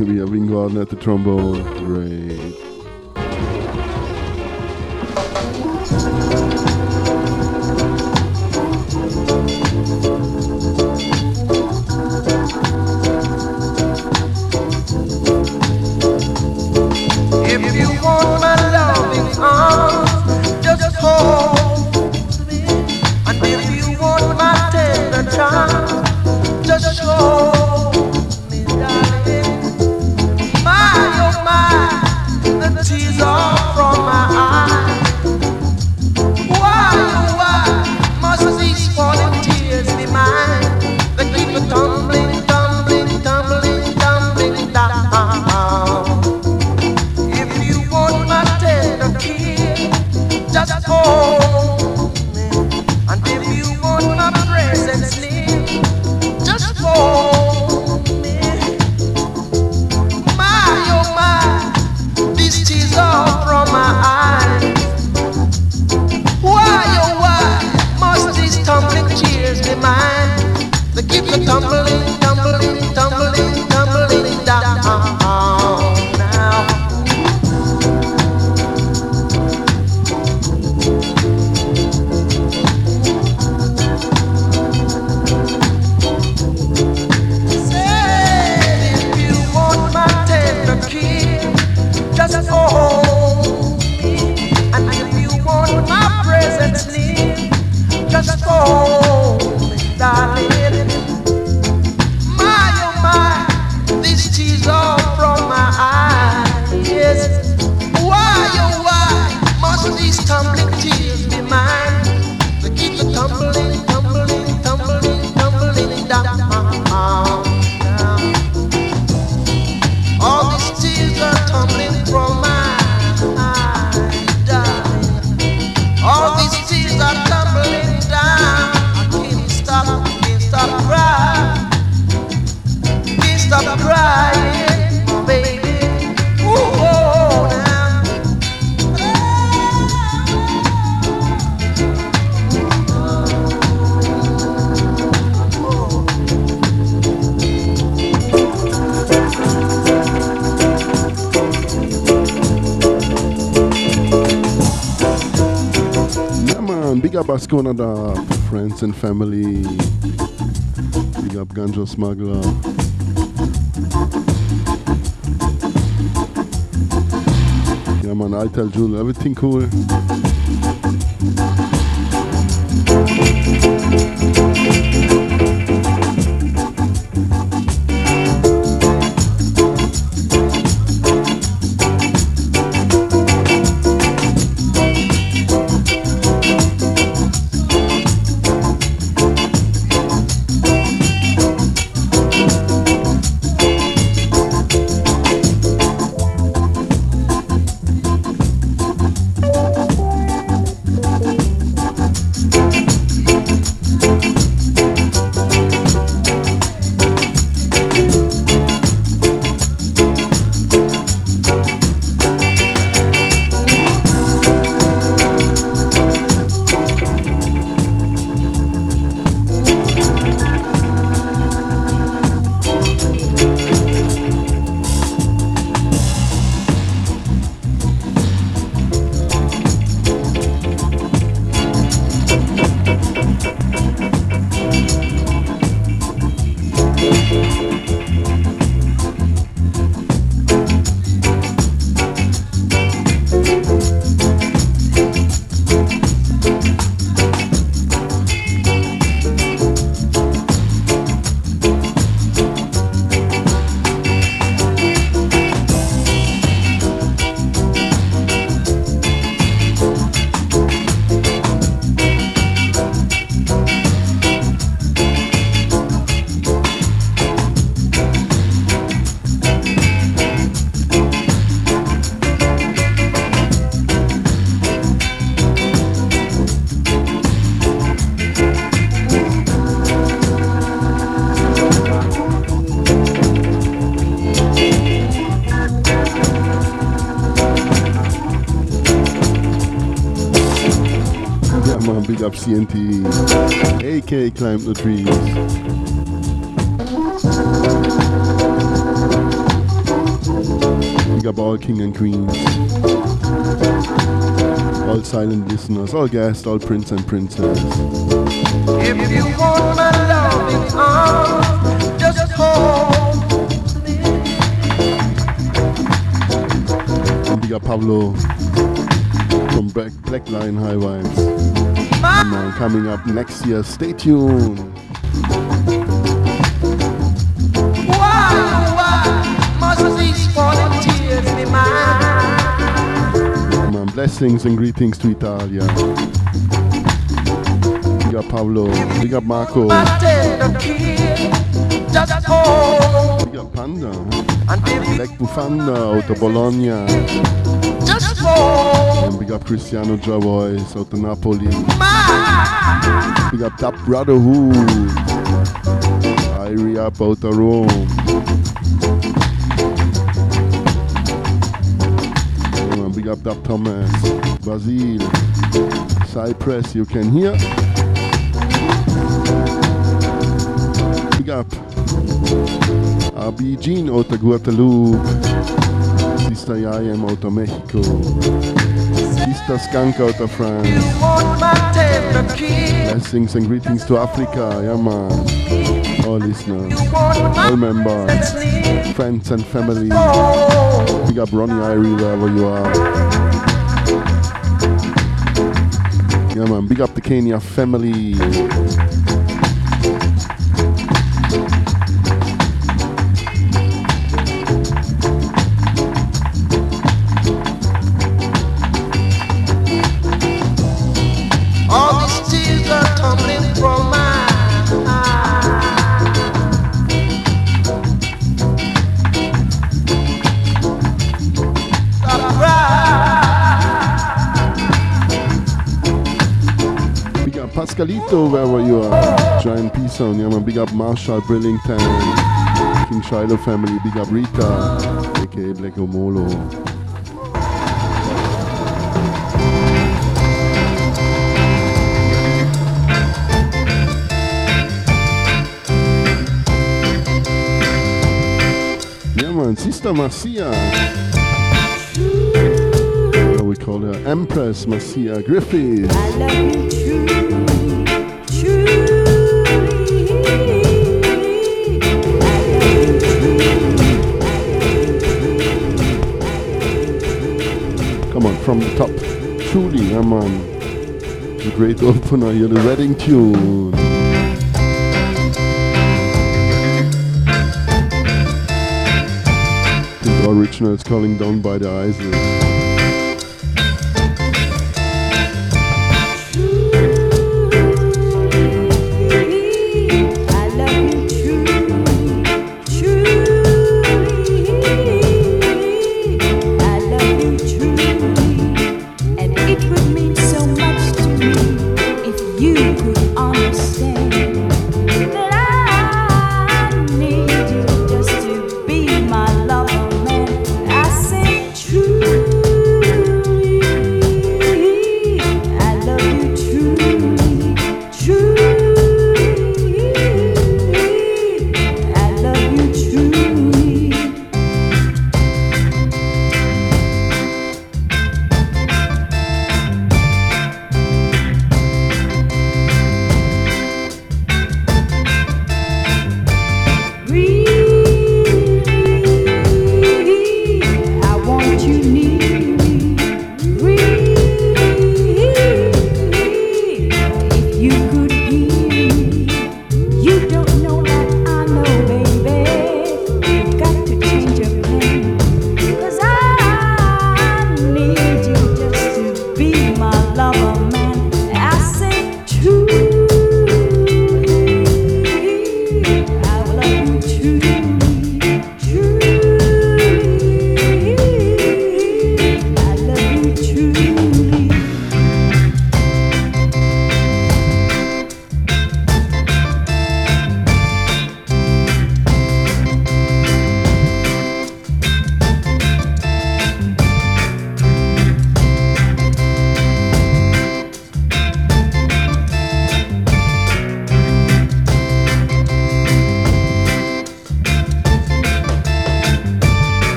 We have Ingvarden at the trombone, Ray. Big up Ascona da friends and family. Big up Ganja Smuggler. Yeah man, tell Jule, everything cool. CNT. AK Climb the Trees. Big up all king and queens. All silent listeners, all guests, all prince and princess. If you want my loving arms, just hold And big up Pablo from Black, Black Lion High Vibes. Man, coming up next year, stay tuned. Why, why must these falling tears be mine? Yeah, man, blessings and greetings to Italia. Big up Pablo, big up Marco, My tender kid, just hold big up Panda, Black Bufanda out of Bologna, and big up Cristiano Javois out of Napoli, my. big up Tap Brotherhood, out of Rome. Man, big up Tap Thomas, Brazil, Cyprus, you can hear. Big up Jean out of Guadeloupe, Sister Yayam out of Mexico, Sister Skunk out of France. Want my tender kid, Blessings and greetings to Africa, yeah man. All listeners, all members, friends and family. Oh, Big up Ronnie Irie wherever you are. Yeah man, big up the Kenya family. Pascalito, wherever you are. Giant peace on, yeah. Big up Marshall Brillington, King Shiloh family. Big up Rita, aka Black Omolo. Sister Marcia. We call her Empress Marcia Griffith. from the top. Truly, yeah man. Um, the great opener here, the wedding tune. The original is calling down by the eyes.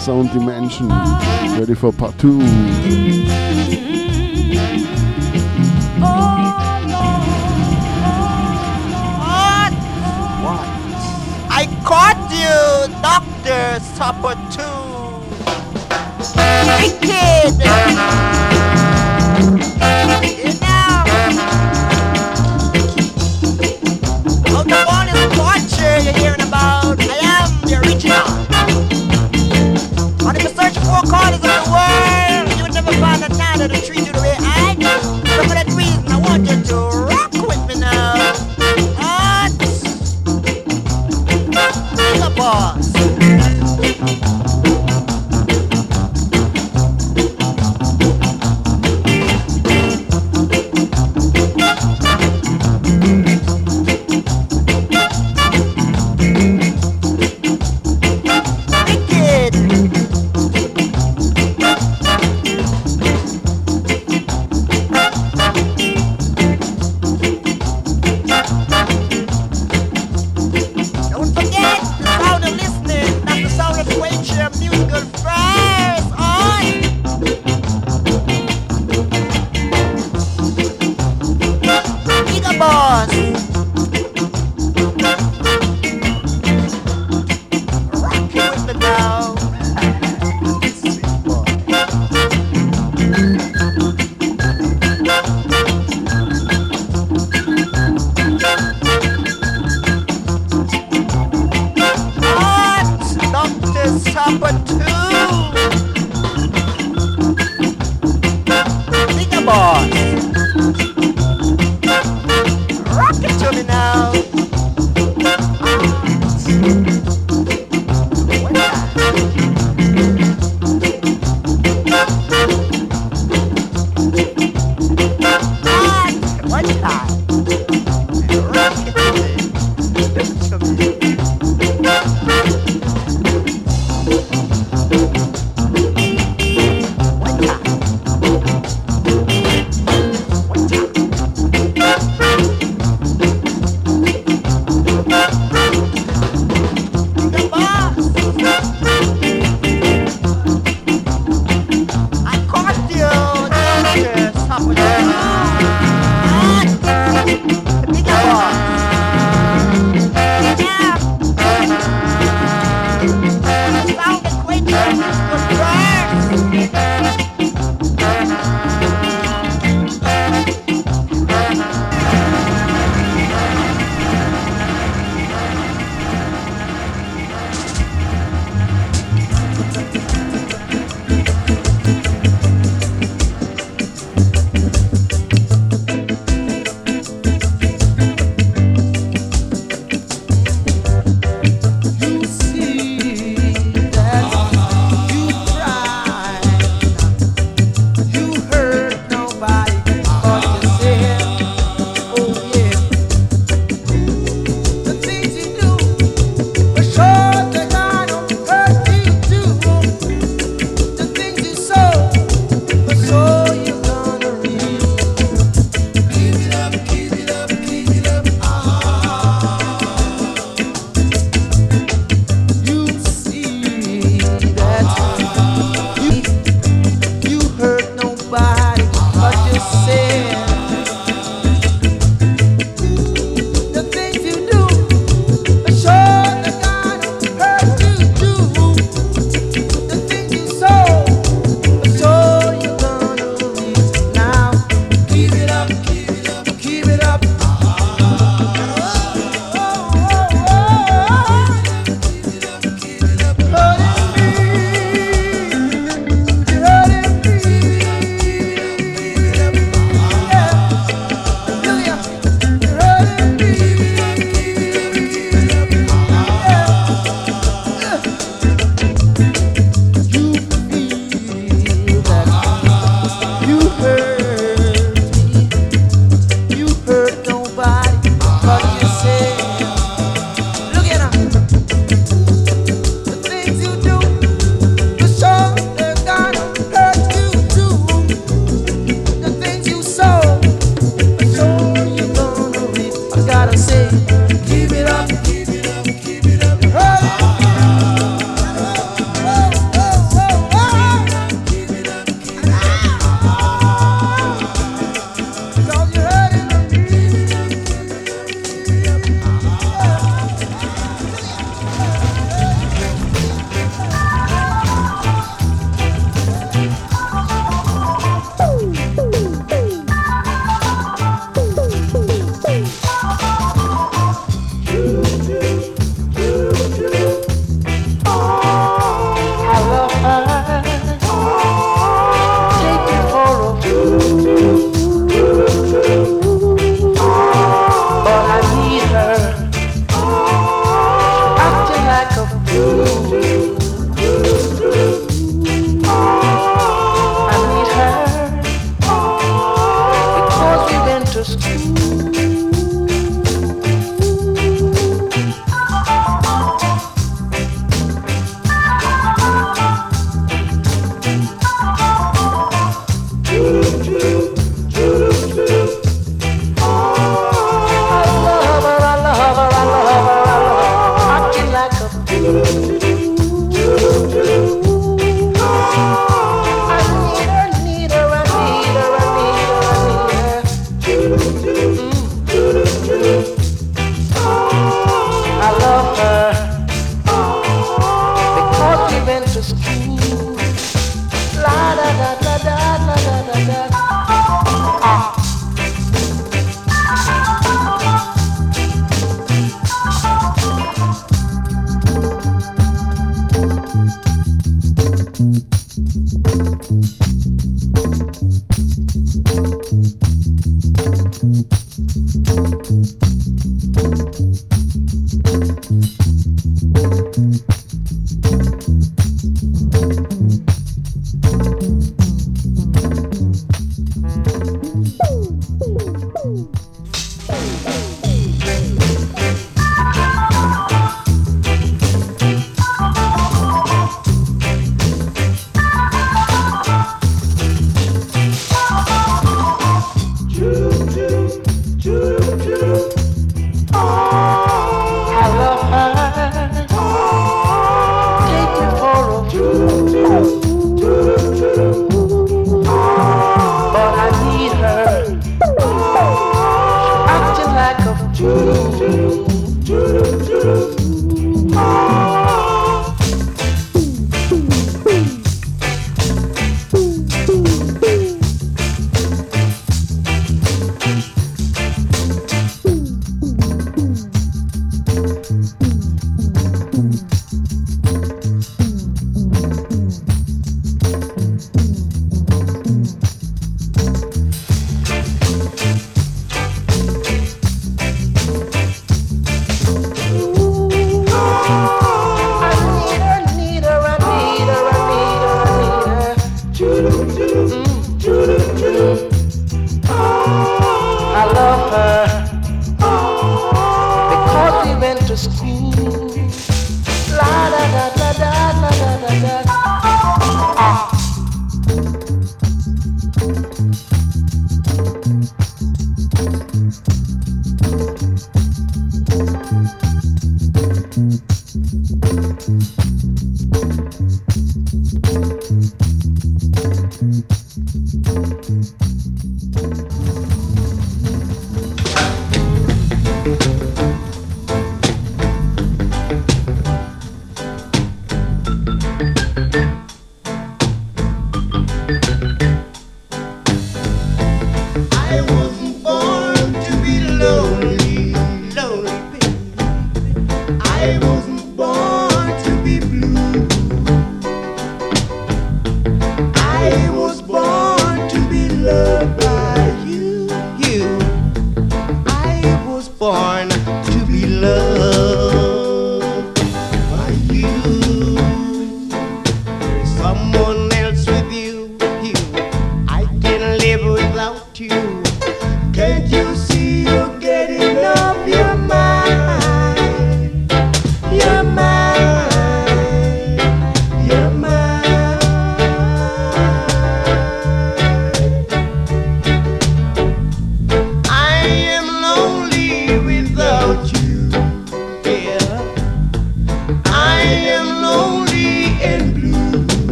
Sound Dimension. Ready for part two.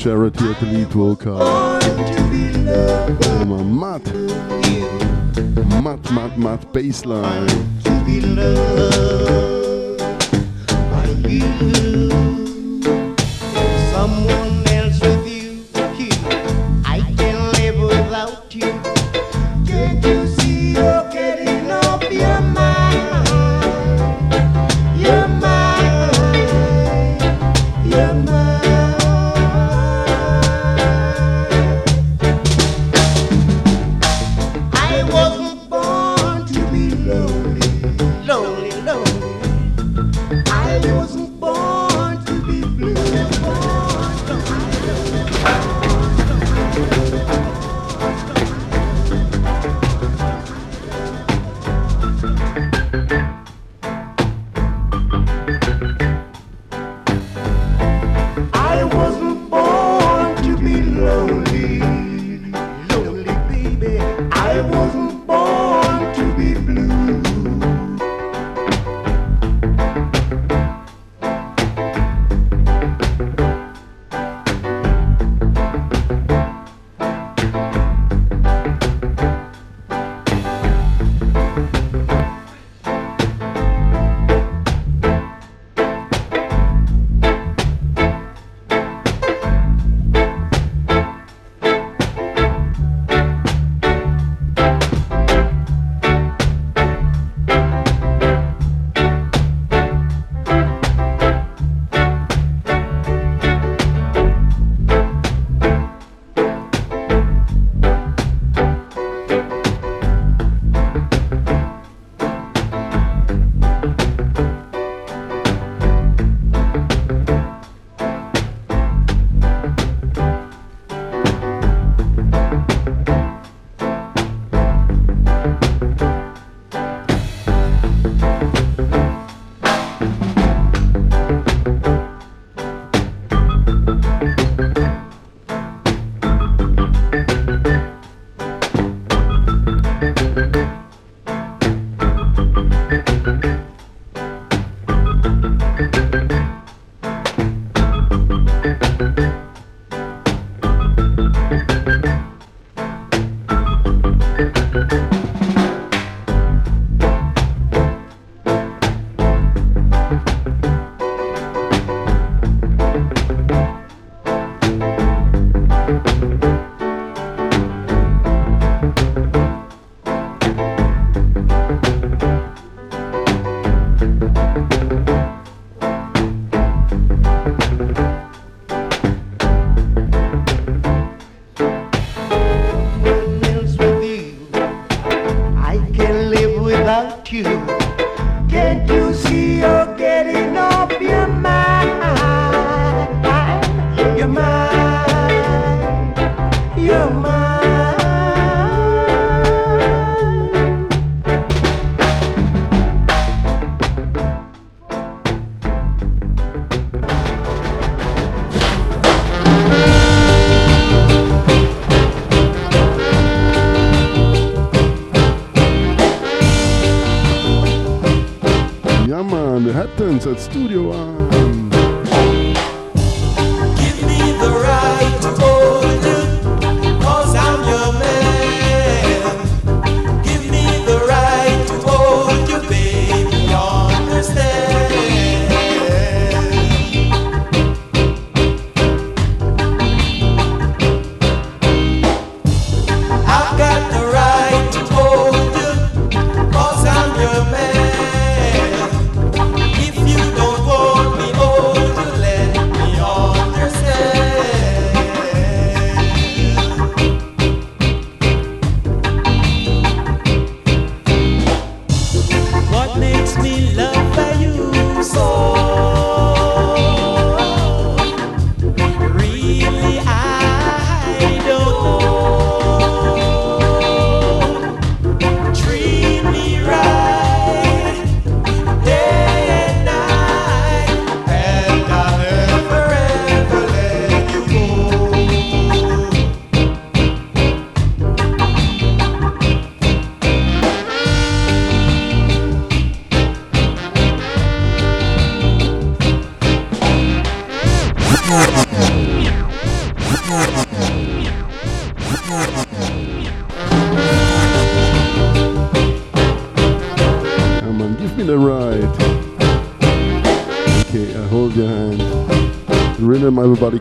Jared hier, the lead vocal. Immer matt. Matt, matt, matt, Bassline.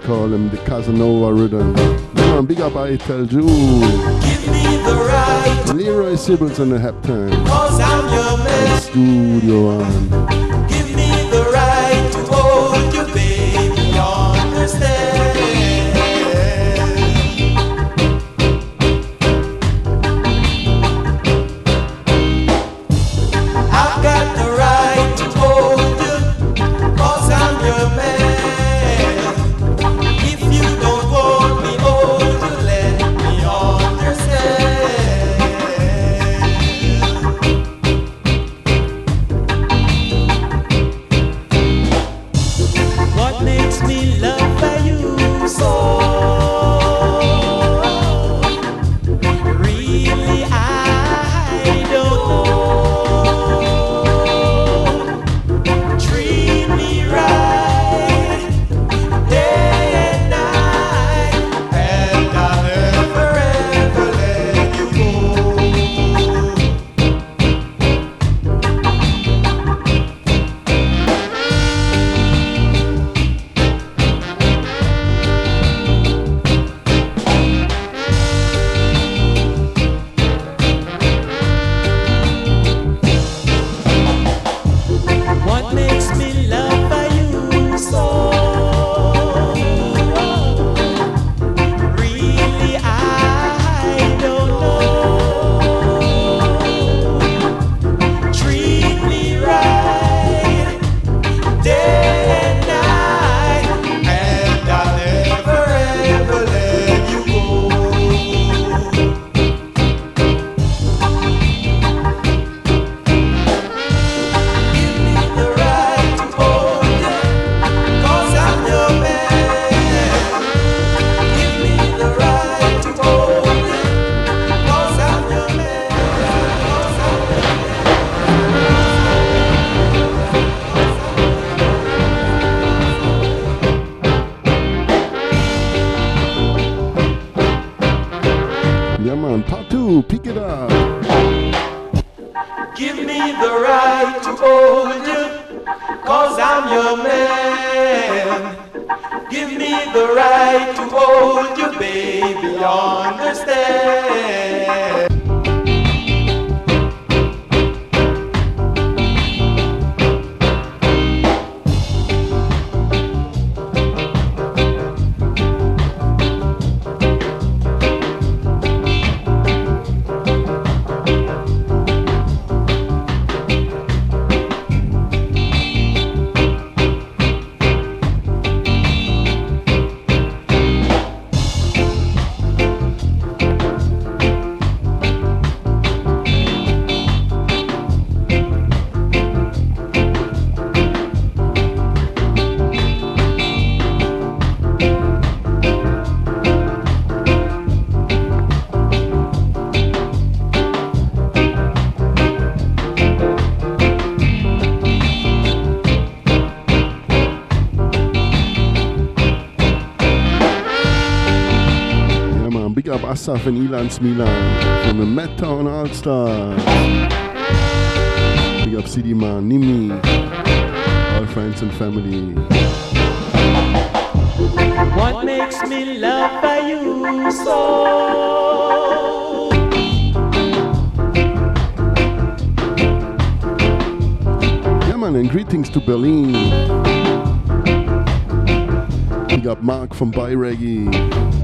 call him the Casanova rhythm. Come on, big up I tell you. Right. Leroy Sibbles and the halftime. Cause I'm your man. Studio one. Asaf and Ilan Smilan from the Madtown All Stars. Big up CD Man, Nimi, all friends and family. What makes me love by you so? Yeah, man, and greetings to Berlin. Big up Mark from Buy Reggae.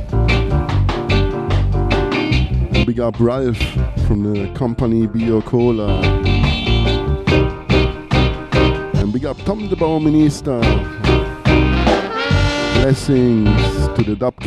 Big up Ralph from the company Bio Cola. And big up Tom the Bauminister. Blessings to the Dub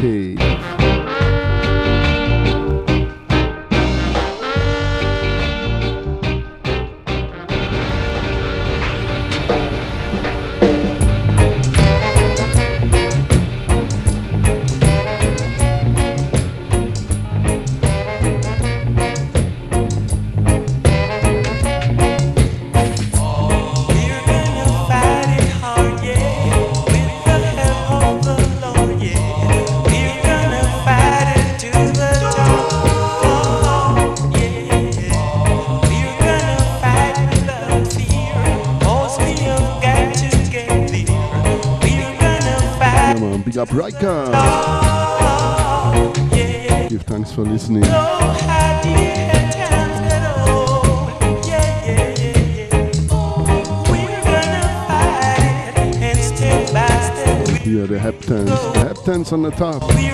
On the Heptones on the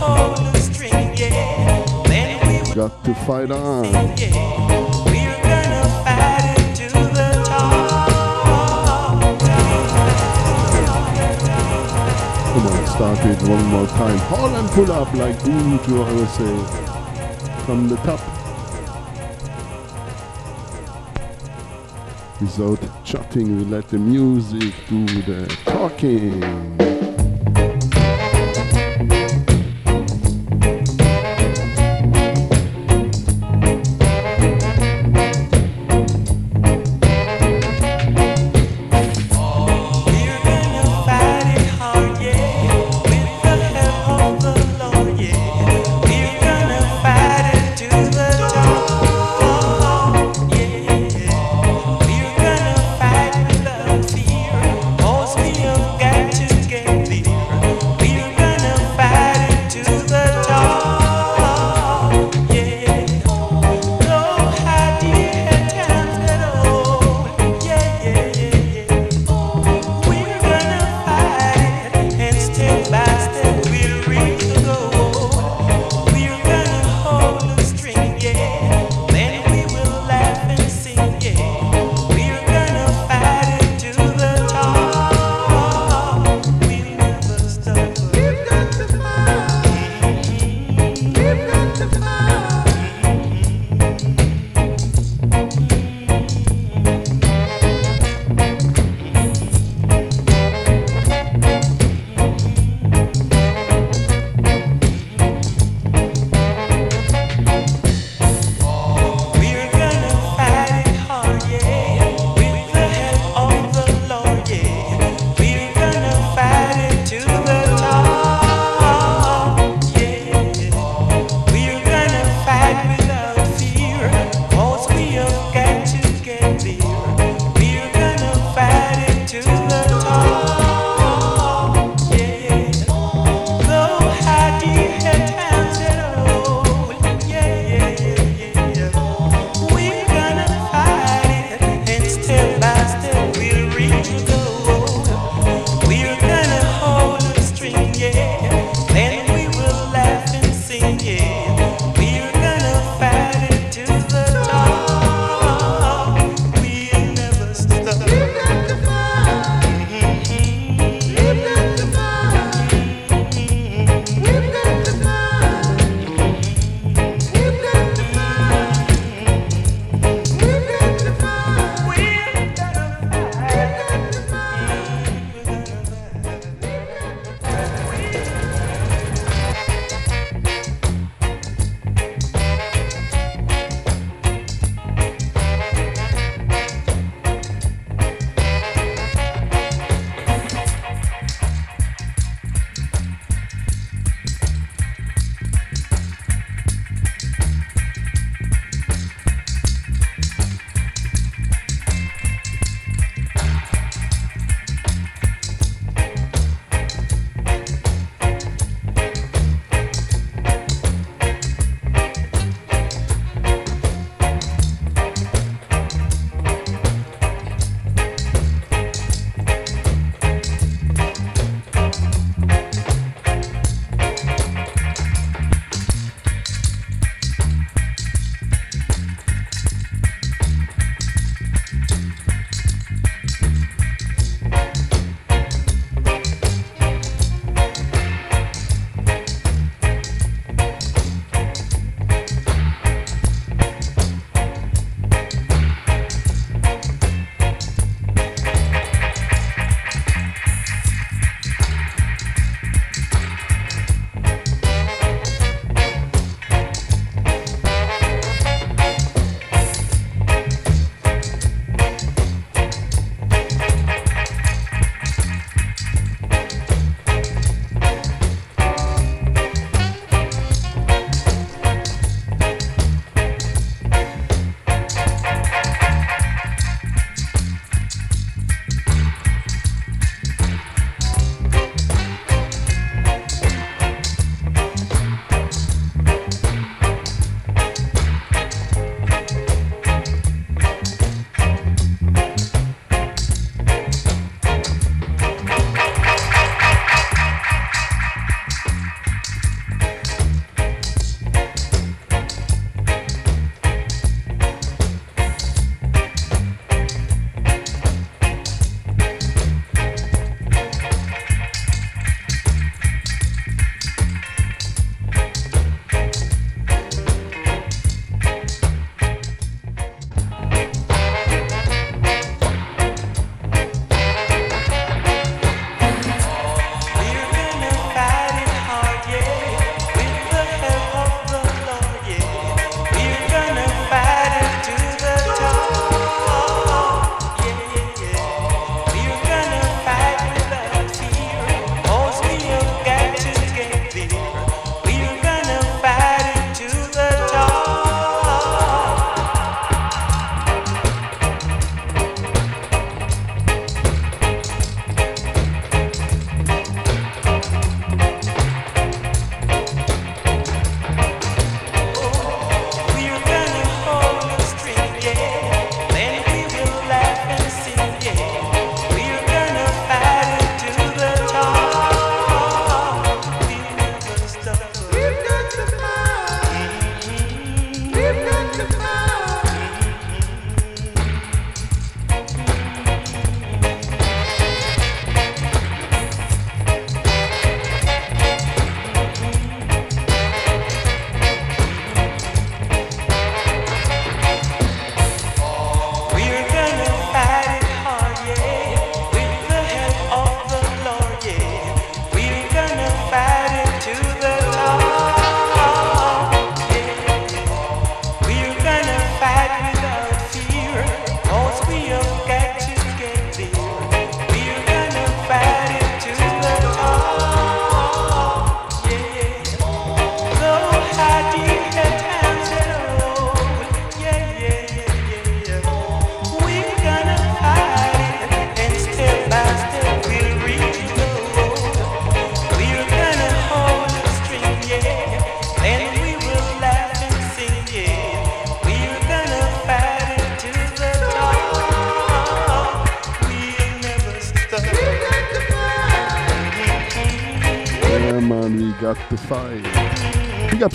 top. The string, yeah. we Got to fight on. Yeah. Fight to top, top, top, Come on, start it one more time. Haul and pull up like Uju always say. From the top. Without chatting, we let the music do the talking.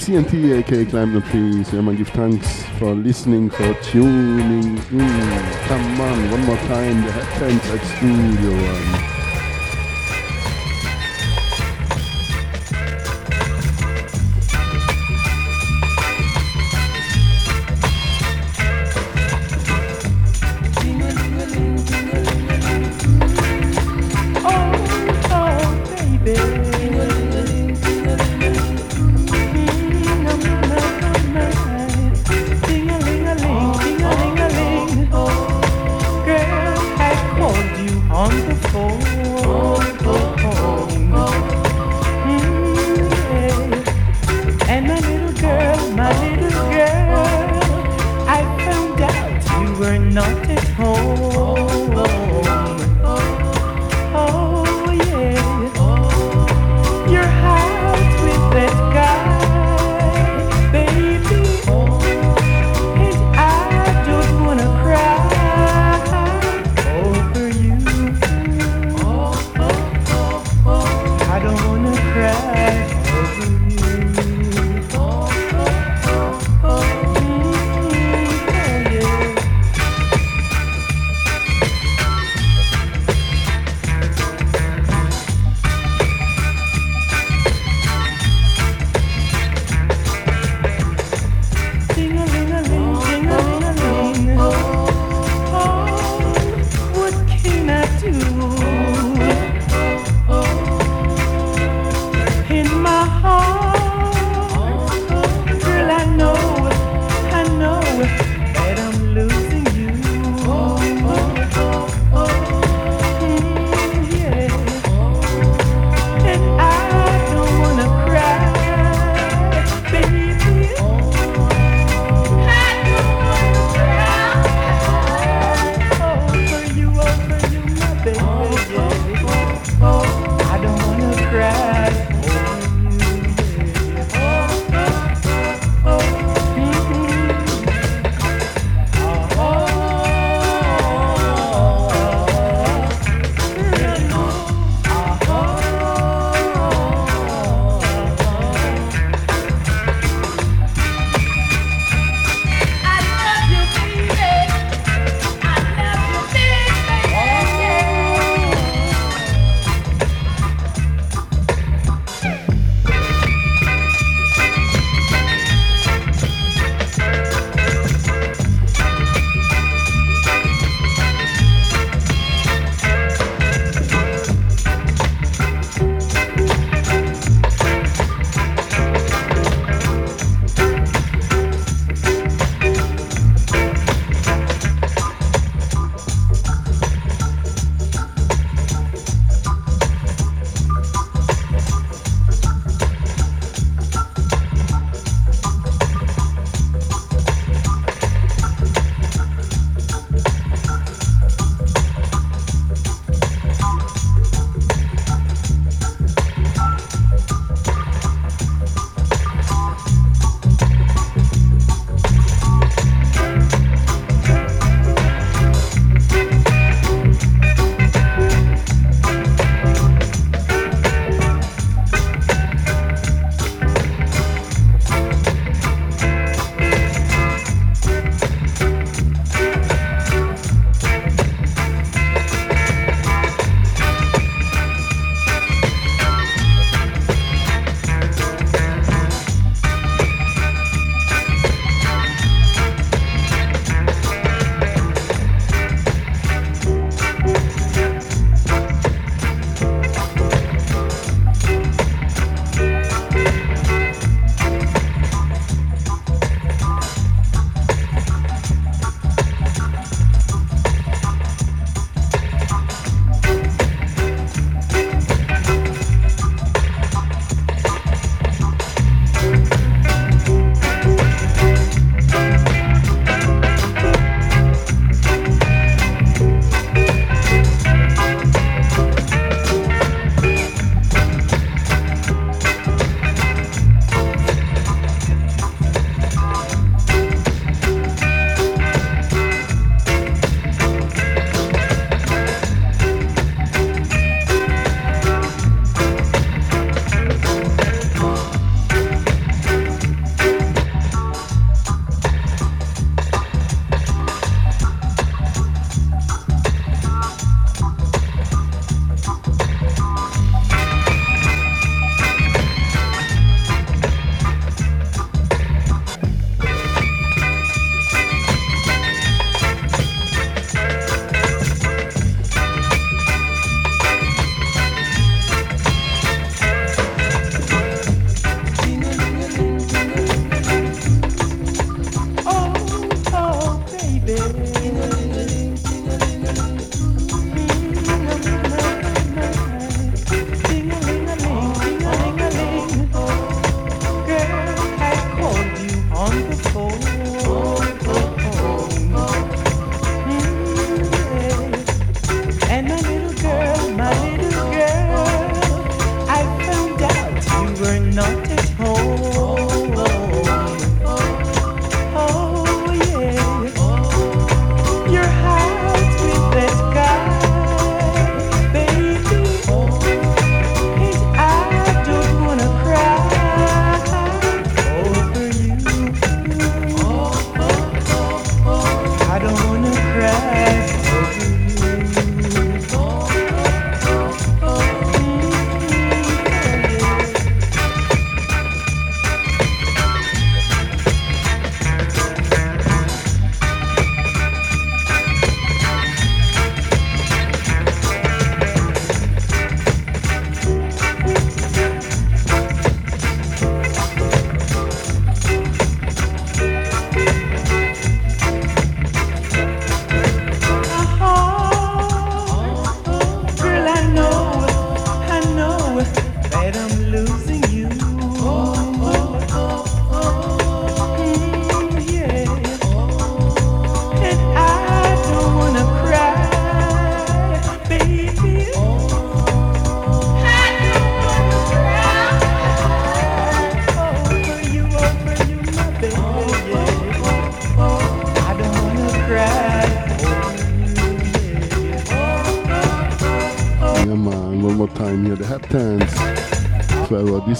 CNT, aka Climb the Trees. Yeah, man, give thanks for listening, for tuning in. Come on, one more time. The headphones at Studio One.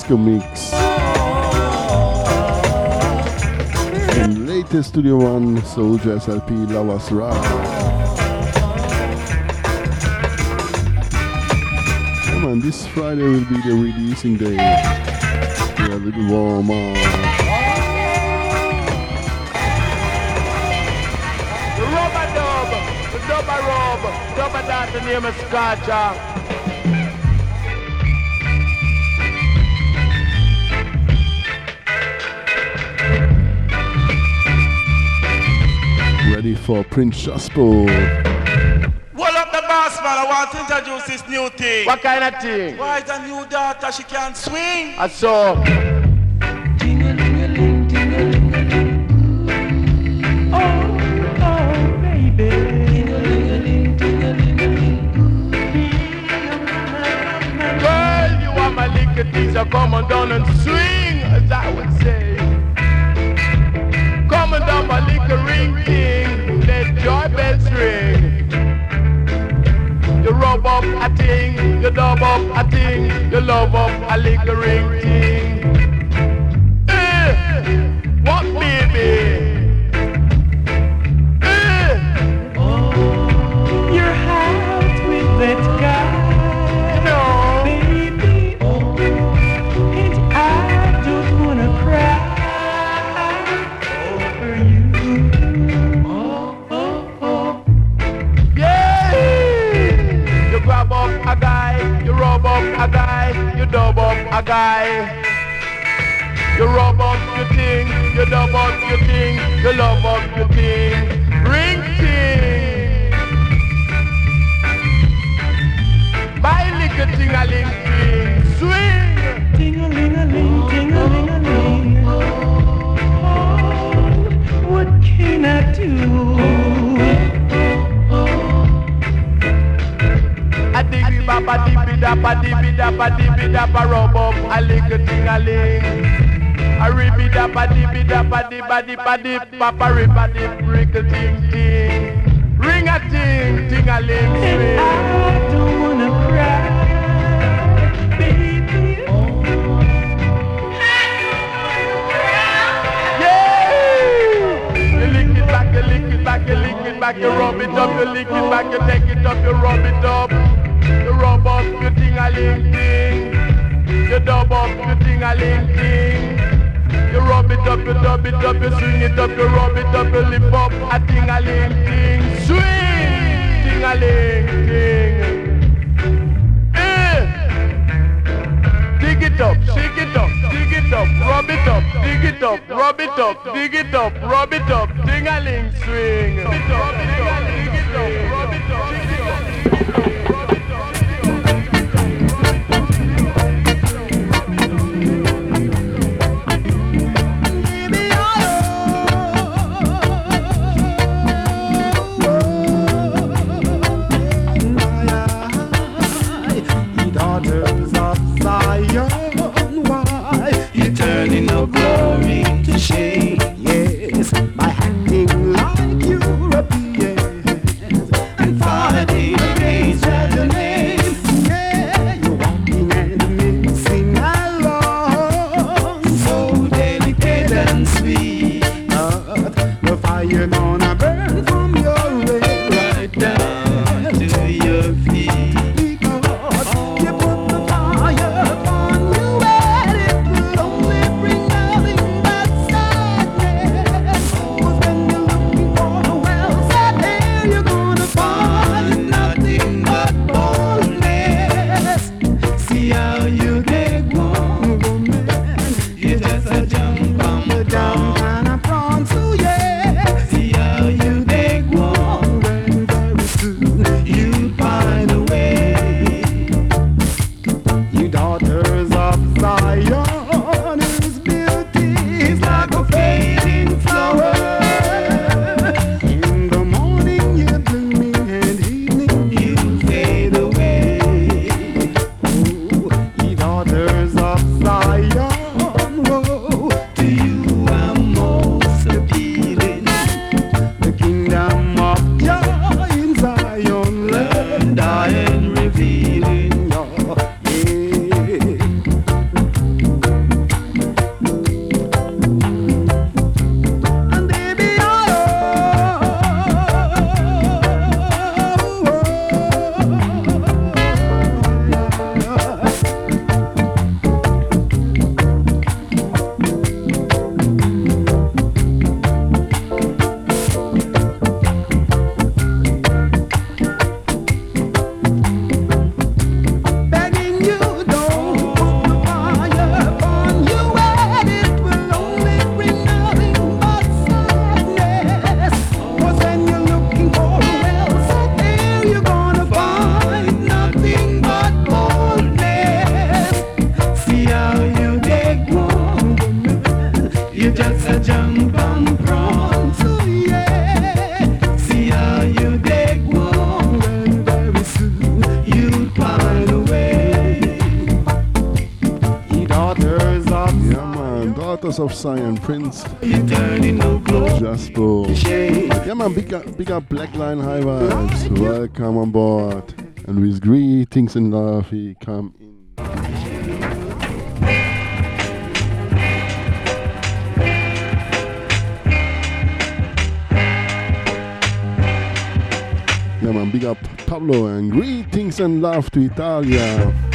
Disco Mix. And latest Studio One Soldier SLP Lovers Rock. Yeah, man, this Friday will be the releasing day. Yeah, a little warmer. The rubber dub, the dubber rub, dubber that the name is Scotcha. For Prince Jasper. Hold up the boss man, I want to introduce this new thing. What kind of thing? Why is a new daughter she can't swing? I saw. A diggy baba dibby dabba dibby dabba dibby dabba rub up a little ting a ling. A ribby dabba dibby dabba dibba dibba dip papa ribba dip wrinkle ting ting. Ring a ting ting a ling swing. I don't wanna cry, baby. Yeah! You lick it back, you lick it back, you lick it back, you rub it up, you lick it back, you take it up, you rub it up. Rub up your ting a ling ting. You dub up your ting a ling ting. You rub it up, you dub it up, you swing it up, you rub it up, you lift up a ting a ling ting. Swing! Ting a ling ting. Eh! Dig it up, shake it up, dig it up, rub it up, dig it up, rub it up, dig it up, rub it up, ding a ling swing. Rub it up, dig it up, rub it up, dig it up. House of Zion, Prince, Jasper. Yeah man, big up, big up Black Line High Vibes. Welcome on board. And with greetings and love, he come in. Yeah man, big up Pablo and greetings and love to Italia.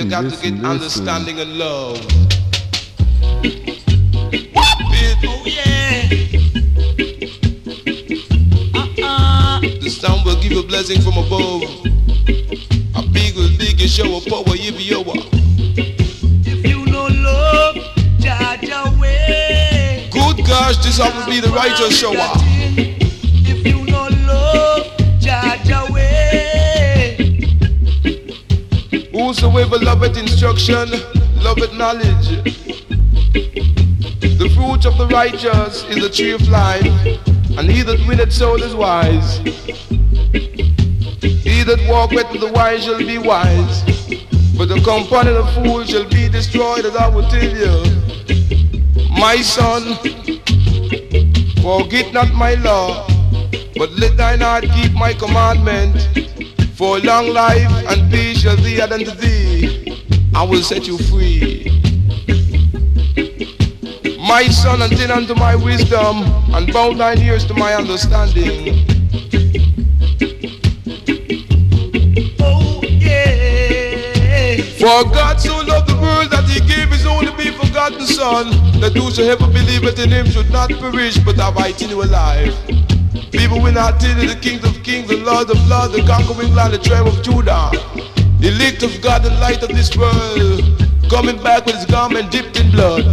Yeah, man, getting, you listen, got to get listen. understanding and love. Whoop it. Oh yeah. The sound will give a blessing from above. A big will big and show a power, you be over. If you no love, judge away. Good gosh, this happens to be the righteous shower. Instruction, loveth knowledge. The fruit of the righteous is the tree of life, and he that winneth soul is wise. He that walketh with the wise shall be wise, but the companion of fools shall be destroyed, as I will tell you. My son, forget not my law, but let thine heart keep my commandment. For long life and peace shall be unto thee. I will set you free. My son, attend unto my wisdom, and bow thine ears to my understanding. Oh yeah. For God so loved the world that he gave his only begotten Son, that whosoever believeth in him should not perish but have eternal life. People will not tell you the King of Kings, the Lord of Lords, the conquering land, the tribe of Judah. The elect of God, the light of this world, coming back with his garment dipped in blood.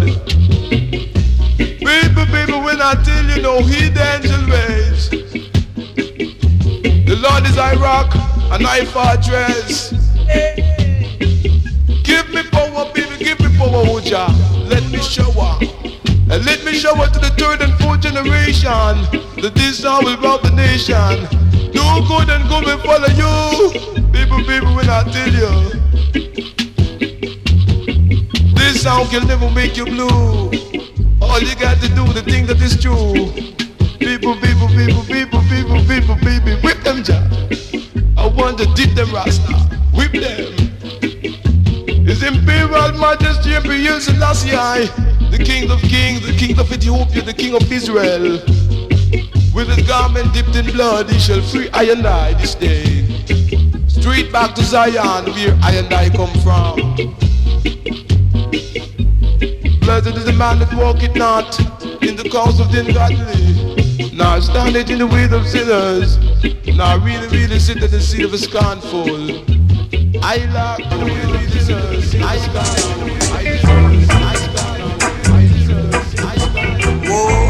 People, people, when I tell you no hidden shall ways. The Lord is thy rock and thy fortress. Give me power, baby, give me power, oh, would ya? Let me shower. And let me shower to the third and fourth generation that this song will rob the nation. Do good and good will follow you. People, people, will not tell you. This song can never make you blue. All you got to do is the thing that is true. People, people, people, people, people, people, people, whip them job. I want to dip them rasta, whip them. His Imperial Majesty Emperor Selassie I, the King of Kings, the King of Ethiopia, the King of Israel. With his garment dipped in blood, he shall free I and I this day. Straight back to Zion, where I and I come from. Blessed is the man that walketh not in the cause of the ungodly, nor standeth in the way of sinners, nor really, really sit at the seat of a scornful. I lack the way of sinners, I scorn, I deserve, I scorn, I deserve, I scorn.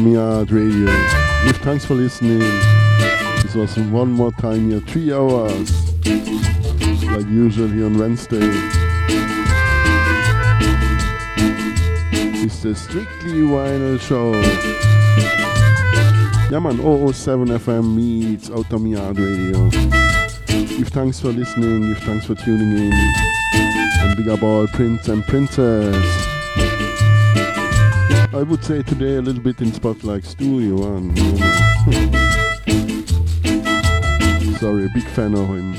Yard radio. Give thanks for listening. This was one more time here, three hours. Like usual here on Wednesday. It's the Strictly Vinyl Show. Yeah man, 007 FM meets of radio. Give thanks for listening, give thanks for tuning in. And big up all prince and princess. I would say today a little bit in Spotlight Studio One. Sorry, big fan of him.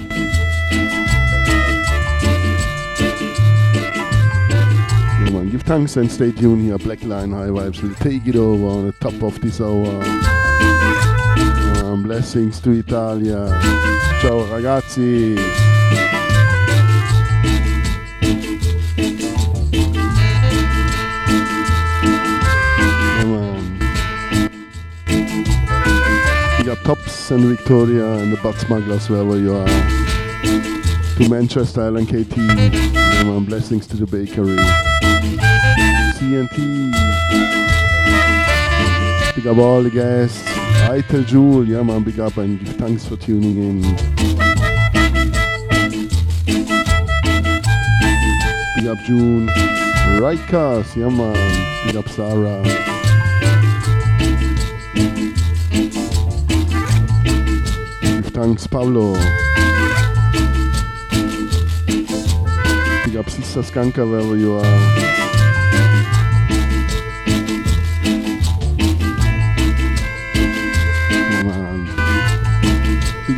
Yeah, man, give thanks and stay tuned here. Black Line High Vibes will take it over on the top of this hour. Um, blessings to Italia. Ciao ragazzi. Tops and Victoria and the Butt Smugglers wherever you are. To Manchester Island KT. Man. Blessings to the bakery. CNT. Big up all the guests. I tell Jewel, yeah man, big up and thanks for tuning in. Big up June. Right cast, yeah man. Big up Sarah. Thanks Pablo. Big up Sister Skanka wherever you are.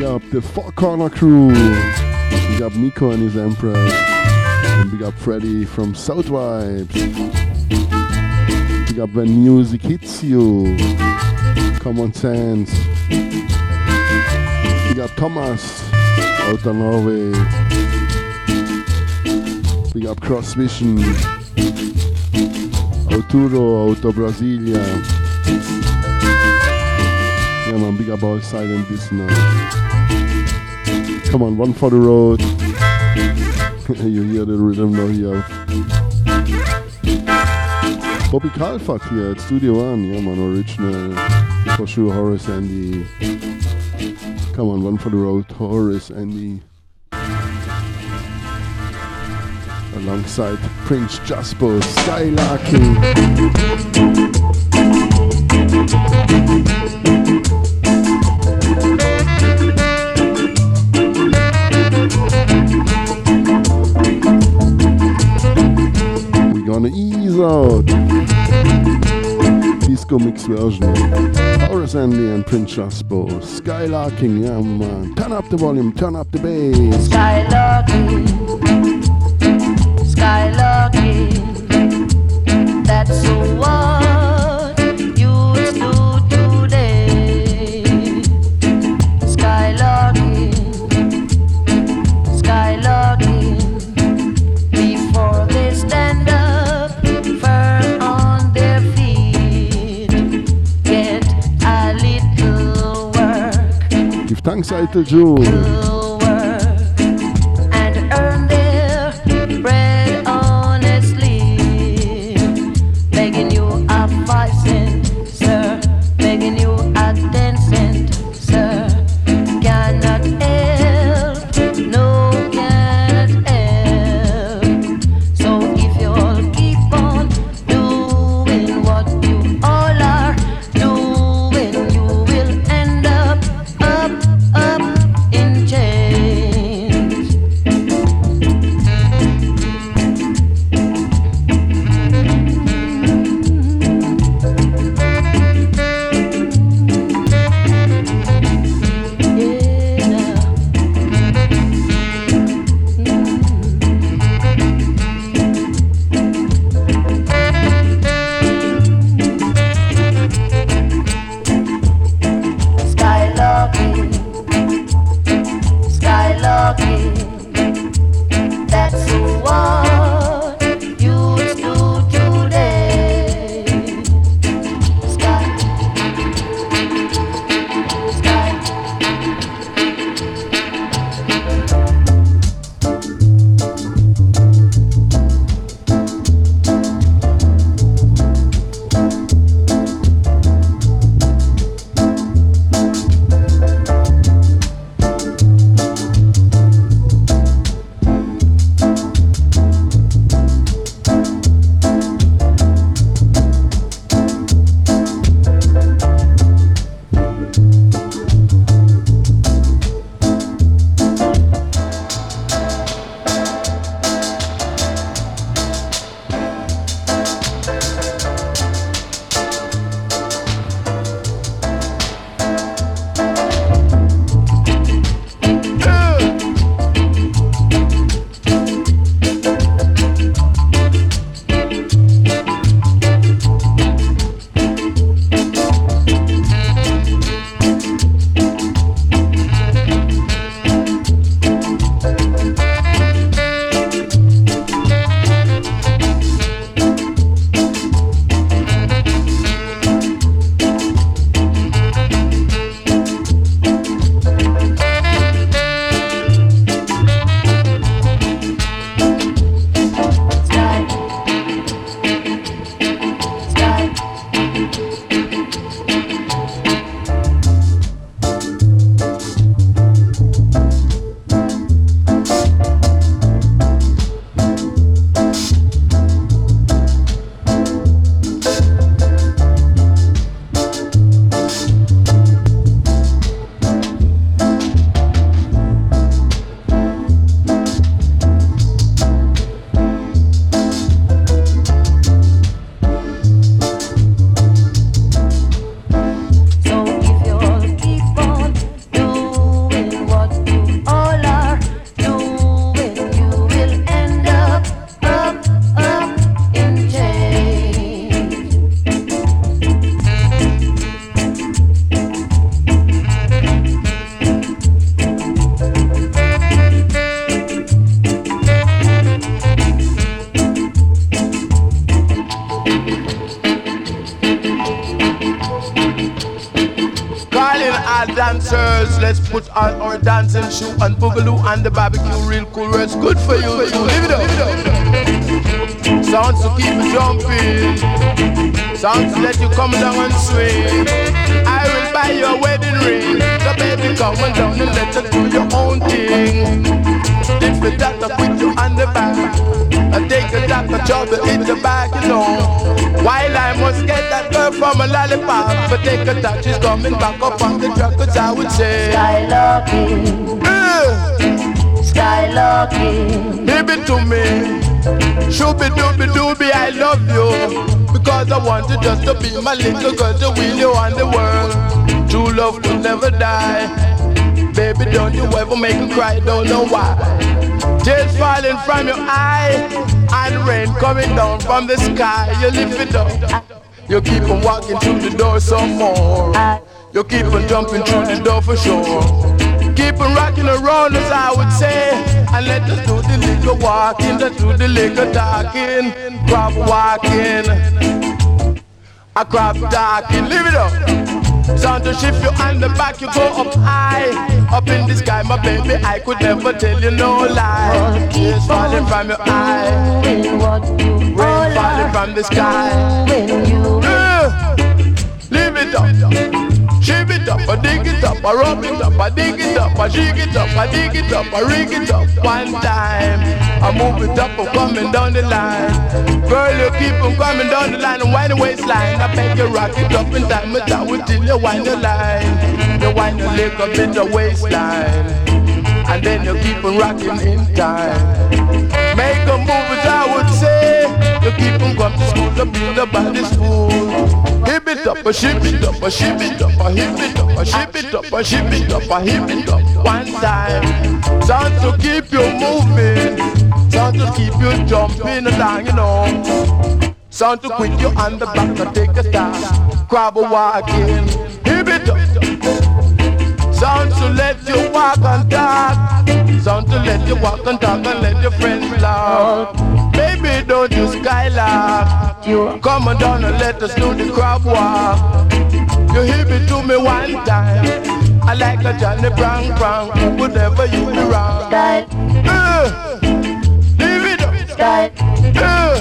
Up the Four Corner crew. Big up Nico and his Empress. And big up Freddy from South Vibes. Big up when music hits you. Common sense. Big up Thomas out of Norway. Big up Cross Vision. Arturo out of Brasilia. Yeah man, big up all silent listener. Come on, one for the road. you hear the rhythm now here. Bobby Kalphat here at Studio One. Yeah man, original. For sure, Horace Andy. Come on, one for the road. Horace Andy. Alongside Prince Jasper Skylarking. We're gonna ease out. Disco mix version. Horace Andy and Prince Jasper. Skylarking, yeah man. Turn up the volume, turn up the bass. Skylarking, skylarking. Give thanks, Idle shoe and boogaloo and the barbecue real cool. where It's good for you. Live it up. Sounds to keep you jumping. Sounds to let you come down and swing. I will buy your wedding ring. So baby, come on down and let us do your own thing. If the doctor put you on the back, I take a doctor job to hit the back, you know. While I must get that girl from a lollipop, but take a touch, she's coming back up on the truck, cause I would say. Skylarking, skylarking. Give it to me. Shooby dooby dooby, I love you. Because I want you just to be my little girl to wheel you on the world. True love will never die. Baby, don't you ever make me cry, don't know why. Tears falling from your eye and rain coming down from the sky. You lift it up. You keep on walking through the door some more. You keep on jumping through the door for sure. Keep on rocking around as I would say. And let us do the little walking, let's do the little talking. Crop walking. I crop talking, live it up. Sound to shift you on the back, you go up high. Up in the sky, my baby, I could never tell you no lie. Tears falling from your eye. Rain falling from the sky. Leave it up. Shave it up, I dig it up, I rub it up, I dig it up, I shake it up, I dig it up, I rig it up one time. I move it up, I'm coming down the line. Girl, you keep on coming down the line and wind the waistline. I beg you rock it up in time, but I till you wind the line. You wind the leg up in the waistline. And then you keep on rocking in time. Make a move it, I would say. Keep on come to school, to build the body school. Hip it up, a ship it up, a ship it up, a hip it up, a ship it up, a ship it up, a hip it up. One time, sound to keep you moving, sound to keep you jumping along, you know. Sound to quit you on the back and take a. Grab a walking, hip it up. Sound to let you walk and talk. Sound to let you walk and talk and let your friends laugh. Don't you skylark. You come on down and let us do the crab walk. You hit me to me one time. I like a Johnny Brown Brown. Whatever you be wrong. Uh, leave it up. Uh,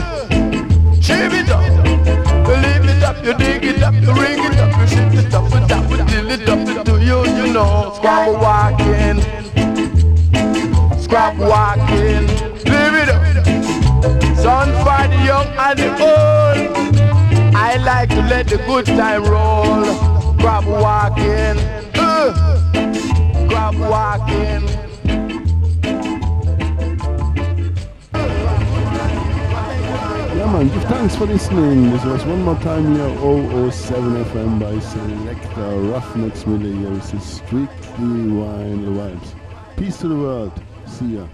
shave it up. You leave it up. You dig it up. You ring it up. You shit it up. You tap it, till it up. Do you, you know? Scrap walking. Scrap walking. Son for the young and the old. I like to let the good time roll. Grab walking, uh, walking. Give thanks for listening. This was one more time here, 007 FM by Selector Ruffneck-Smille. Here is strictly wild vibes. Peace to the world. See ya.